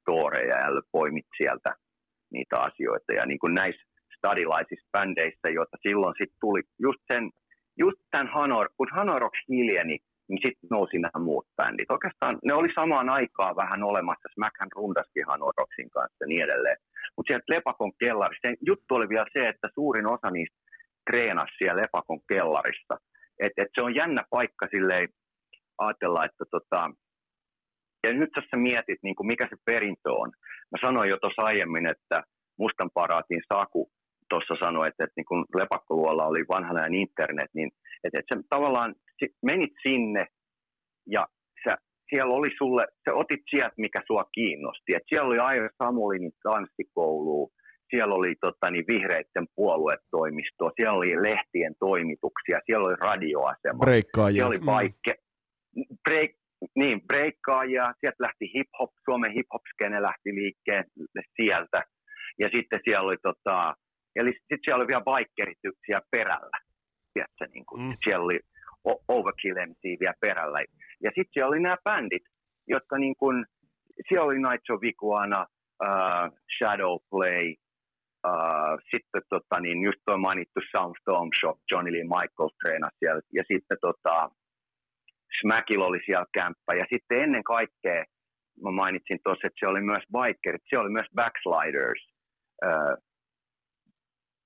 storeja ja poimit sieltä niitä asioita. Ja niin kuin näissä stadilaisissa bändeissä, joita silloin sitten tuli just sen, just tämän Hanor, kun Hanoroks hiljeni, niin sitten nousi nämä muut bändit. Oikeastaan ne oli samaan aikaan vähän olemassa, Smackhän rundaskin Hanoroksin kanssa ja niin edelleen. Mutta sieltä Lepakon kellarissa, juttu oli vielä se, että suurin osa niistä treenasi siellä Lepakon kellarissa. Et, et se on jännä paikka silleen ajatella, että tota, ja nyt tässä mietit, niin kuin mikä se perintö on. Mä sanoin jo tuossa aiemmin, että Mustan paraatin Saku tuossa sanoi, että, että niin kun Lepakkoluolla oli vanhanajan internet, niin että, että sä tavallaan menit sinne ja sä, siellä oli sulle, sä otit sieltä, mikä sua kiinnosti. Et siellä oli Airo Samulinin tanssikoulu, siellä oli tota, niin, vihreiden puoluetoimisto, siellä oli lehtien toimituksia, siellä oli radioasema. Siellä oli vaikke, mm. break, niin, breikkaajia, sieltä lähti hip-hop, Suomen hip-hop-skene lähti liikkeelle sieltä. Ja sitten siellä oli, tota, eli sitten siellä oli vielä bikerityksiä perällä. Tiedätkö, niin kuin, mm. Siellä oli Overkill vielä perällä. Ja sitten siellä oli nämä bändit, jotka niin kuin, siellä oli Nights of Iguana, uh, Shadowplay, uh, sitten tota, niin just tuo mainittu Soundstorm Shop, Johnny Lee Michaels treenasi siellä, ja sitten tota, Smackilla oli siellä kämppä, ja sitten ennen kaikkea, mä mainitsin tuossa, että se oli myös Bikerit, se oli myös Backsliders, uh,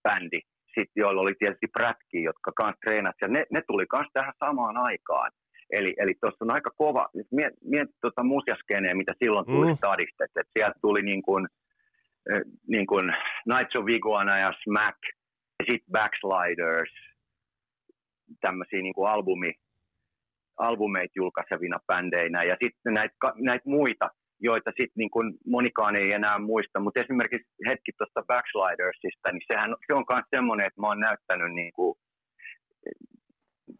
bändi, sitten joilla oli tietysti prätkiä, jotka kanssa treenasivat, ja ne, ne tuli kanssa tähän samaan aikaan. Eli, eli tuossa on aika kova, miet, miet tuota musiaskeneä, mitä silloin tuli mm. stadista, että sieltä tuli niin kuin, niin kuin Nights of Iguana ja Smack, ja sitten Backsliders, tämmöisiä niin kuin albumi, albumeita julkaisevina bändeinä, ja sitten näitä, näitä muita, joita sitten niin kuin monikaan ei enää muista, mutta esimerkiksi hetki tuosta Backslidersista, niin sehän, se on myös semmoinen, että mä oon näyttänyt niin kuin,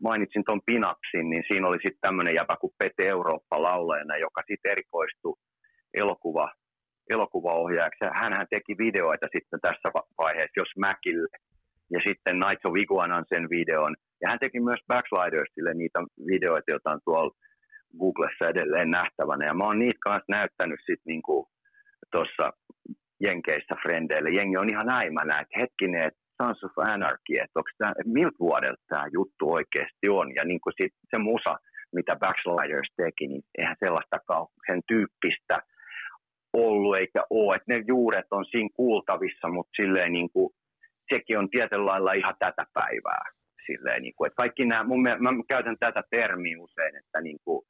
mainitsin tuon Pinapsin, niin siinä oli sitten tämmöinen jäpä kuin Pete Eurooppa laulajana, joka sitten erikoistui elokuva, elokuvaohjaajaksi. Hänhän teki videoita sitten tässä vaiheessa, jos Mäkille, ja sitten Nights of Iguanan sen videon. Ja hän teki myös Backslidersille niitä videoita, joita on tuolla Googlessa edelleen nähtävänä. Ja mä oon niitä kanssa näyttänyt sitten niinku tuossa Jenkeissä frendeille. Jengi on ihan äimänä, että hetkinen, että Sons of Anarchy, että, tämä, että miltä vuodelta tämä juttu oikeasti on. Ja niin kuin sit se musa, mitä Backsliders teki, niin eihän sellaista sen tyyppistä ollut eikä ole. Että ne juuret on siinä kuultavissa, mutta silleen niin kuin, sekin on tietyllä lailla ihan tätä päivää. Silleen, niin kuin, että kaikki nämä, mun, mä käytän tätä termiä usein, että niin kuin,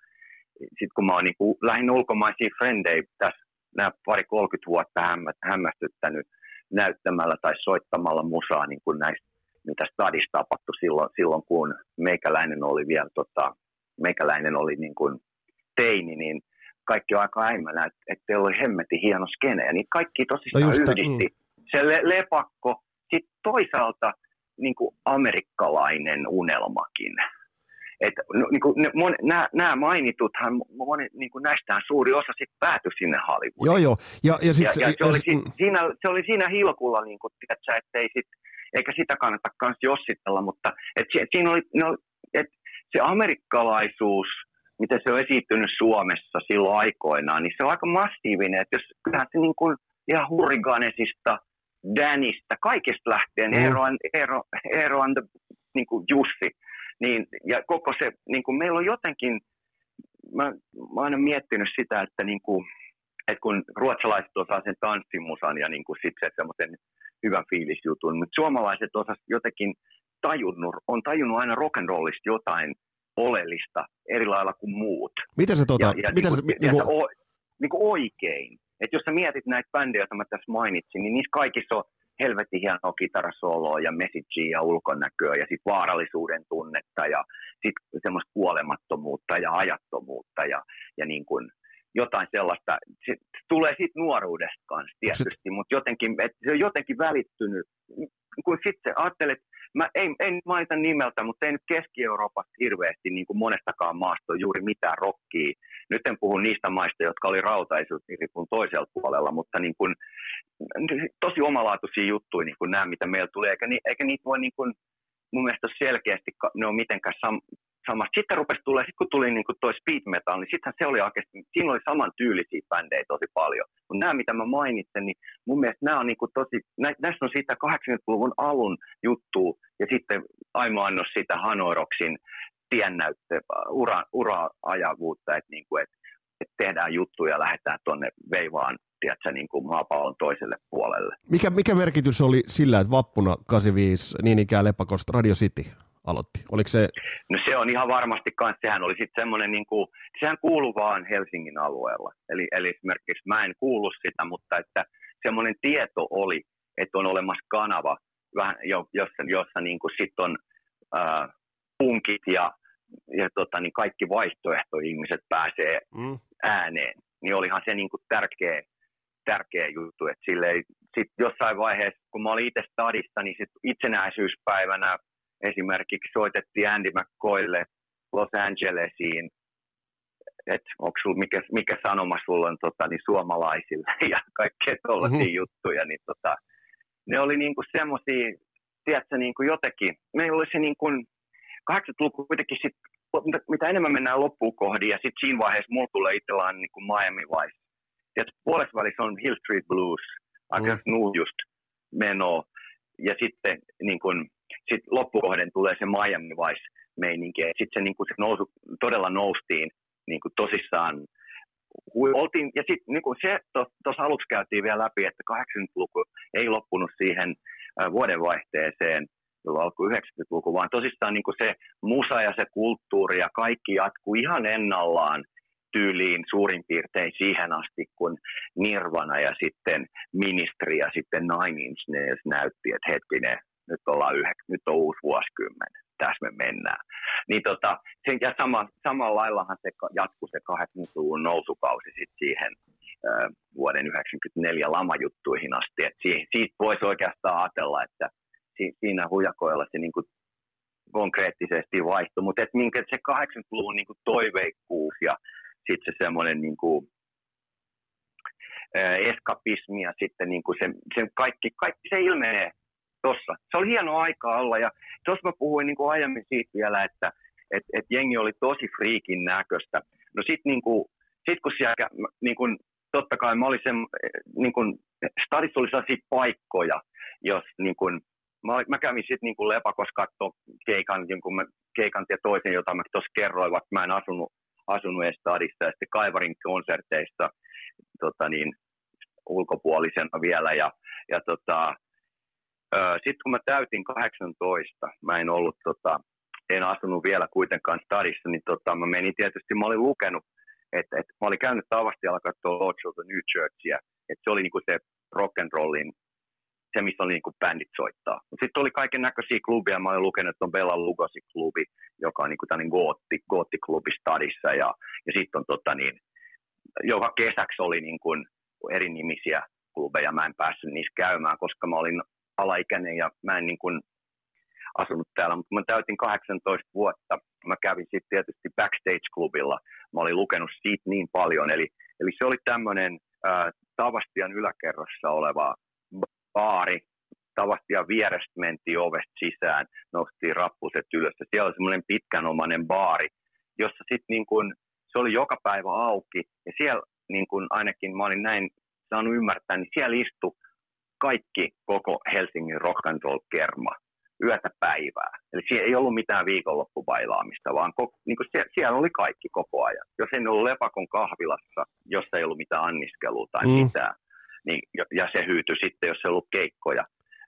sitten kun mä oon niin kuin, lähinnä ulkomaisia frendejä tässä nämä pari 30 vuotta hämmästyttänyt näyttämällä tai soittamalla musaa niin kuin näistä, mitä stadissa tapahtui silloin, silloin kun meikäläinen oli vielä tota, meikäläinen oli niin kuin teini, niin kaikki on aika äimänä, että, että teillä oli hemmetin hieno skene, ja niitä kaikki tosissaan no yhdisti. Mm. Se le- lepakko, sitten toisaalta niin kuin amerikkalainen unelmakin. Et, no, niin kuin, ne, mon, nämä, nämä mainituthan, moni, niin kuin näistähän suuri osa sitten päätyi sinne Hollywoodiin. Joo, joo. Ja, ja, sit, ja, ja se, oli, mm. siinä, se oli siinä hilkulla, niin kuin, tiedätkö, ettei sit, eikä sitä kannata myös jossitella, mutta et, siinä oli, no, et, se amerikkalaisuus, miten se on esittynyt Suomessa silloin aikoinaan, niin se on aika massiivinen, että jos kyllähän se niin kuin ihan hurriganesista, Danista, kaikista lähtien, mm. Eero, Eero, Eero and the, niin kuin Jussi, niin, ja koko se, niin kuin meillä on jotenkin, mä, mä oon aina miettinyt sitä, että, niin kuin, että kun ruotsalaiset osaa sen tanssimusan ja niin kuin sit se semmoisen hyvän fiilisjutun, mutta suomalaiset osas jotenkin tajunnut, on tajunnut aina rock'n'rollista jotain oleellista eri lailla kuin muut. Miten se, tota, ja, ja, miten niin kuin, se, niin kuin... O, niin kuin oikein. että jos sä mietit näitä bändejä, joita mä tässä mainitsin, niin niissä kaikissa on helvetin hienoa kitarasoloa ja messagea ja ulkonäköä ja sitten vaarallisuuden tunnetta ja sitten semmoista kuolemattomuutta ja ajattomuutta ja, ja niin kuin jotain sellaista. Se tulee sitten nuoruudesta kanssa tietysti, mutta jotenkin, se on jotenkin välittynyt. Kun sitten ajattelet, mä en, en mainita nimeltä, mutta ei nyt Keski-Euroopasta hirveästi niin kuin monestakaan maasta juuri mitään rokkia. Nyt en puhu niistä maista, jotka oli rautaisuusripun toisella puolella, mutta niin kuin, tosi omalaatuisia juttuja niin kuin nämä, mitä meillä tulee, eikä, eikä niitä voi niin kuin, mun mielestä selkeästi, ne on mitenkään sam, samasta. Sitten rupesi tulee, sit kun tuli niin kuin toi speed metal, niin sittenhän se oli oikeasti, siinä oli saman tyylisiä bändejä tosi paljon. Mutta nämä, mitä mä mainitsen, niin mun mielestä nämä on niin kuin tosi, nä, näissä on siitä 80-luvun alun juttu, ja sitten Aimo annos sitä Hanoroksin tiennäyttö, ura, ura-ajavuutta, että, niin kuin, että, että tehdään juttuja ja lähdetään tuonne veivaan tiedätkö, niin kuin maapallon toiselle puolelle. Mikä, mikä merkitys oli sillä, että vappuna 85 niin ikään Lepakosta Radio City aloitti? Oliko se... No se on ihan varmasti kans, sehän oli sitten semmoinen, niin kuin, sehän kuuluu vaan Helsingin alueella. Eli, eli esimerkiksi mä en kuulu sitä, mutta että semmoinen tieto oli, että on olemassa kanava, vähän, jossa, jossa niin kuin sit on ää, punkit ja, ja tota, niin kaikki vaihtoehtoihmiset pääsee mm. ääneen. Niin olihan se niin kuin tärkeä, tärkeä juttu, että silleen, sit jossain vaiheessa, kun mä olin itse stadissa, niin sit itsenäisyyspäivänä esimerkiksi soitettiin Andy McCoylle Los Angelesiin, että onko sul, mikä, mikä sanoma sulla on tota, niin suomalaisille (laughs) ja kaikkea tuollaisia mm-hmm. juttuja, niin tota, ne oli niinku semmoisia, tiedätkö, niinku jotenkin, meillä oli se niinku, 80-luku kuitenkin sit, mitä, enemmän mennään loppuun kohdin, ja sitten siinä vaiheessa mulla tulee itsellään niinku Miami Vice. Tiedätkö, puolessa välissä on Hill Street Blues, aika mm. just meno, ja sitten niin kun, sit loppukohden tulee se Miami Vice meininki, sitten se, niin kun, se nousu, todella noustiin niin kuin tosissaan oltiin, ja sitten niin se tuossa aluksi käytiin vielä läpi, että 80-luku ei loppunut siihen vuodenvaihteeseen, jolloin alkoi 90-luku, vaan tosissaan niin se musa ja se kulttuuri ja kaikki jatkuu ihan ennallaan tyyliin suurin piirtein siihen asti, kun Nirvana ja sitten Ministri ja sitten Nine Inch Nails näytti, että hetkinen, nyt, ollaan yhä, nyt on uusi vuosikymmen tässä me mennään. Niin tota, sen, ja sama, samalla laillahan se jatkuu se 80-luvun nousukausi sit siihen äh, vuoden 1994 lamajuttuihin asti. Et si, siitä voisi oikeastaan ajatella, että siinä hujakoilla se niinku konkreettisesti vaihtui, mutta et minkä se 80-luvun niinku toiveikkuus ja sitten se semmoinen niinku, eskapismi ja sitten niinku se, se kaikki, kaikki se ilmenee tossa. Se oli hieno aika olla ja tuossa mä puhuin niin kuin aiemmin siitä vielä, että et, et jengi oli tosi friikin näköistä. No sit, niin kuin, sit kun siellä, niin kuin, totta kai mä olin sen, niin kuin, stadissa oli sellaisia paikkoja, jos niin kuin, mä, mä kävin sitten niin kuin Lepakos katsoa keikan, mä, keikan ja toisen, jota mä tuossa kerroin, vaikka mä en asunut, asunut edes stadissa, ja sitten Kaivarin konserteissa tota niin, ulkopuolisena vielä, ja, ja tota, sitten kun mä täytin 18, mä en ollut, tota, en asunut vielä kuitenkaan stadissa, niin tota, mä menin tietysti, mä olin lukenut, että et, mä olin käynyt Tavastialla katsoa the New Churchia, että se oli niinku se rock and rollin, se missä oli niinku bändit soittaa. Sitten oli kaiken näköisiä klubeja, mä olin lukenut, että on Bella Lugosi-klubi, joka on niinku tämmöinen gootti, goottiklubi stadissa, ja, ja sitten on tota niin, joka kesäksi oli niinku eri nimisiä klubeja, mä en päässyt niissä käymään, koska mä olin alaikäinen ja mä en niin kuin asunut täällä, mutta mä täytin 18 vuotta. Mä kävin sitten tietysti Backstage-klubilla. Mä olin lukenut siitä niin paljon. Eli, eli se oli tämmöinen äh, Tavastian yläkerrassa oleva baari. Tavastian vierestä mentiin ovesta sisään, nosttiin rappuset ylös. Ja siellä oli semmoinen pitkänomainen baari, jossa sitten niin kuin, se oli joka päivä auki. Ja siellä niin kuin ainakin mä olin näin saanut ymmärtää, niin siellä istui kaikki koko Helsingin rock and roll kerma yötä päivää. Eli siellä ei ollut mitään viikonloppubailaamista, vaan koko, niin kuin siellä, siellä oli kaikki koko ajan. Jos ei ollut lepakon kahvilassa, jossa ei ollut mitään anniskelua tai mm. mitään, niin, ja se hyytyi sitten, jos ei ollut keikkoja,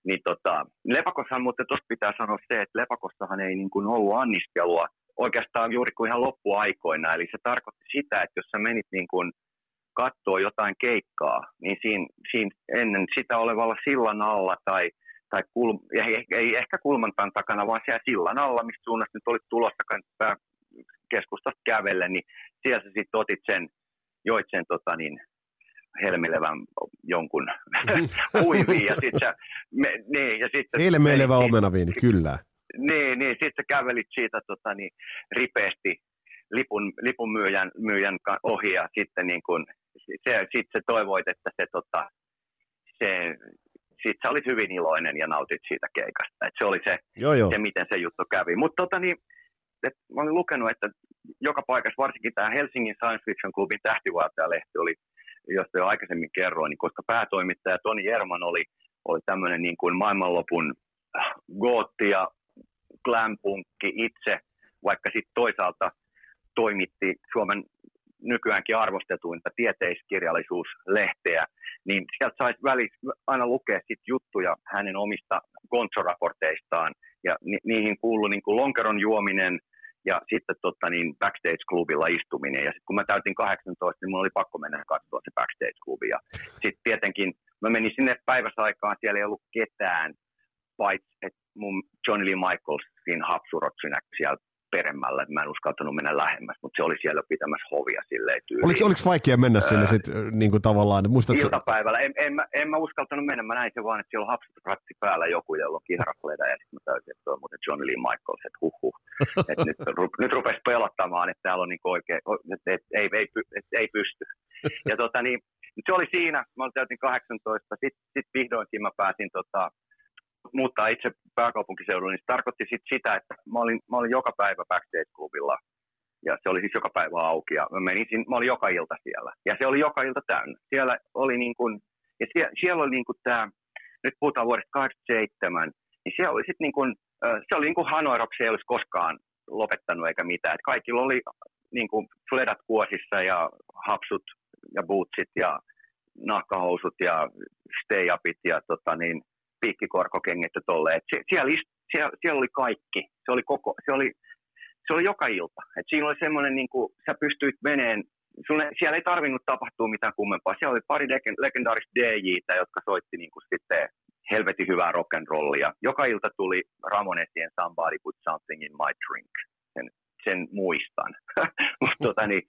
niin tota, lepakossahan, mutta tuossa pitää sanoa se, että lepakossahan ei niin kuin ollut anniskelua oikeastaan juuri kuin ihan loppuaikoina. Eli se tarkoitti sitä, että jos sä menit niin kuin katsoa jotain keikkaa, niin siinä, siinä ennen sitä olevalla sillan alla tai, tai kulm, ei, ei ehkä kulmantan takana, vaan siellä sillan alla, mistä suunnasta nyt olit tulossa keskustasta kävelle, niin siellä sä sitten otit sen, joit sen tota niin, helmelevän jonkun (laughs) huiviin ja sitten sä, me, niin, ja sit Helmelevä omenaviini, kyllä. Niin, niin sitten sä kävelit siitä tota, niin, ripeästi lipun, lipun myyjän, myyjän ohi ja sitten niin kun se, sit se toivoit, että se, tota, se, sit sä olit hyvin iloinen ja nautit siitä keikasta. Et se oli se, joo, joo. se, miten se juttu kävi. Mutta tota, niin, et mä olin lukenut, että joka paikassa, varsinkin tämä Helsingin Science Fiction Clubin tähtivaltaja-lehti oli, josta jo aikaisemmin kerroin, niin koska päätoimittaja Toni Jerman oli, oli tämmöinen niin kuin maailmanlopun gootti ja glampunkki itse, vaikka sitten toisaalta toimitti Suomen nykyäänkin arvostetuinta tieteiskirjallisuuslehteä, niin sieltä saisi välissä aina lukea sit juttuja hänen omista gonzoraporteistaan, ja ni- niihin kuuluu niin kuin lonkeron juominen ja sitten tota, niin backstage-klubilla istuminen. Ja sitten kun mä täytin 18, niin mulla oli pakko mennä katsoa se backstage-klubi. Ja sitten tietenkin mä menin sinne päiväsaikaan, siellä ei ollut ketään, paitsi että mun Johnny Lee Michaels siinä hapsurot siellä peremmällä, että mä en uskaltanut mennä lähemmäs, mutta se oli siellä pitämässä hovia silleen tyyliin. Oliko, oliko vaikea mennä sinne öö, sitten niin kuin tavallaan? Muistatko... Iltapäivällä. En, en, mä, en, mä uskaltanut mennä, mä näin sen vaan, että siellä on hapsut ratsi päällä joku, jolla on kiharakleda, ja sitten mä täysin, että on muuten Johnny Lee Michaels, että huh huh. että nyt, nyt rupesi pelottamaan, että täällä on niin oikein, että et, ei, ei, et, ei pysty. Ja tota niin, se oli siinä, mä täytin 18, sitten sit vihdoinkin mä pääsin tota, muuttaa itse pääkaupunkiseudulle, niin se tarkoitti sit sitä, että mä olin, mä olin joka päivä Backstage-klubilla ja se oli siis joka päivä auki ja mä, menin, mä olin joka ilta siellä ja se oli joka ilta täynnä. Siellä oli niin kuin, ja siellä, siellä oli niin kuin tämä, nyt puhutaan vuodesta 87, niin siellä oli sitten niin kuin, se oli niin kuin Hanoi Rock, se ei olisi koskaan lopettanut eikä mitään. Et kaikilla oli niin kuin fledat kuosissa ja hapsut ja bootsit ja nahkahousut ja stay-upit ja tota niin, piikkikorkokengät ja tolleen. siellä, siellä, siellä, oli kaikki. Se oli, koko, se oli, se oli joka ilta. Et siinä oli semmoinen, niin kuin, sä pystyit meneen, sulle, siellä ei tarvinnut tapahtua mitään kummempaa. Siellä oli pari legendaarista DJtä, jotka soitti niin kuin sitten helvetin hyvää rock and rollia. Joka ilta tuli Ramonesien Somebody Put Something in My Drink. Sen, sen muistan. (laughs) Mut, tota, niin,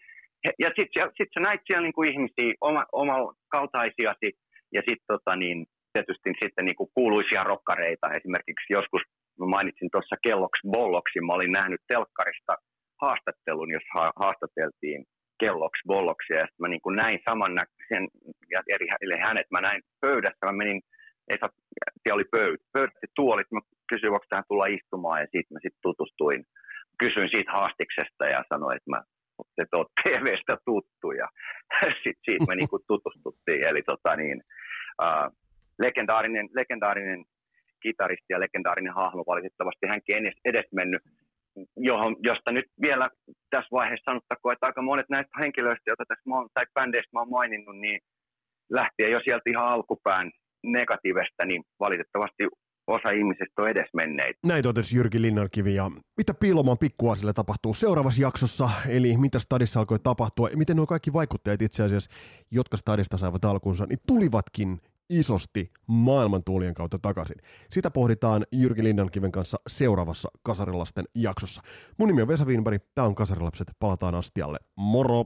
ja sitten sit sä näit siellä niin kuin ihmisiä, oma, oma kaltaisiasi, ja sitten tota, niin, tietysti sitten niin kuin kuuluisia rokkareita. Esimerkiksi joskus mä mainitsin tuossa kelloksi bolloksi, mä olin nähnyt telkkarista haastattelun, jos ha- haastateltiin kelloksi bolloksia, ja sitten mä niin kuin näin saman näköisen, ja eri, eli hänet mä näin pöydässä, mä menin, ei saa, siellä oli pöyd, pöydät ja tuolit, mä kysyin, voiko tähän tulla istumaan, ja sitten mä sitten tutustuin, kysyin siitä haastiksesta, ja sanoin, että mä te oot (laughs) TV-stä tuttu, ja (laughs) sitten siitä me niin kuin tutustuttiin, eli tota niin, uh, legendaarinen, legendaarinen kitaristi ja legendaarinen hahmo, valitettavasti hänkin edes, edes mennyt, johon, josta nyt vielä tässä vaiheessa sanottakoon, että aika monet näistä henkilöistä, joita tässä mä, tai bändeistä mä oon maininnut, niin lähtien jo sieltä ihan alkupään negatiivesta, niin valitettavasti osa ihmisistä on edes menneitä. Näin totesi Jyrki Linnankivi ja mitä Piilomaan pikkuasille tapahtuu seuraavassa jaksossa, eli mitä stadissa alkoi tapahtua? Ja miten nuo kaikki vaikuttajat itse asiassa, jotka stadista saivat alkunsa, niin tulivatkin isosti maailman tuulien kautta takaisin. Sitä pohditaan Jyrki Lindankiven kanssa seuraavassa Kasarilasten jaksossa. Mun nimi on Vesa Wienberg, tämä on Kasarilapset, palataan astialle. Moro!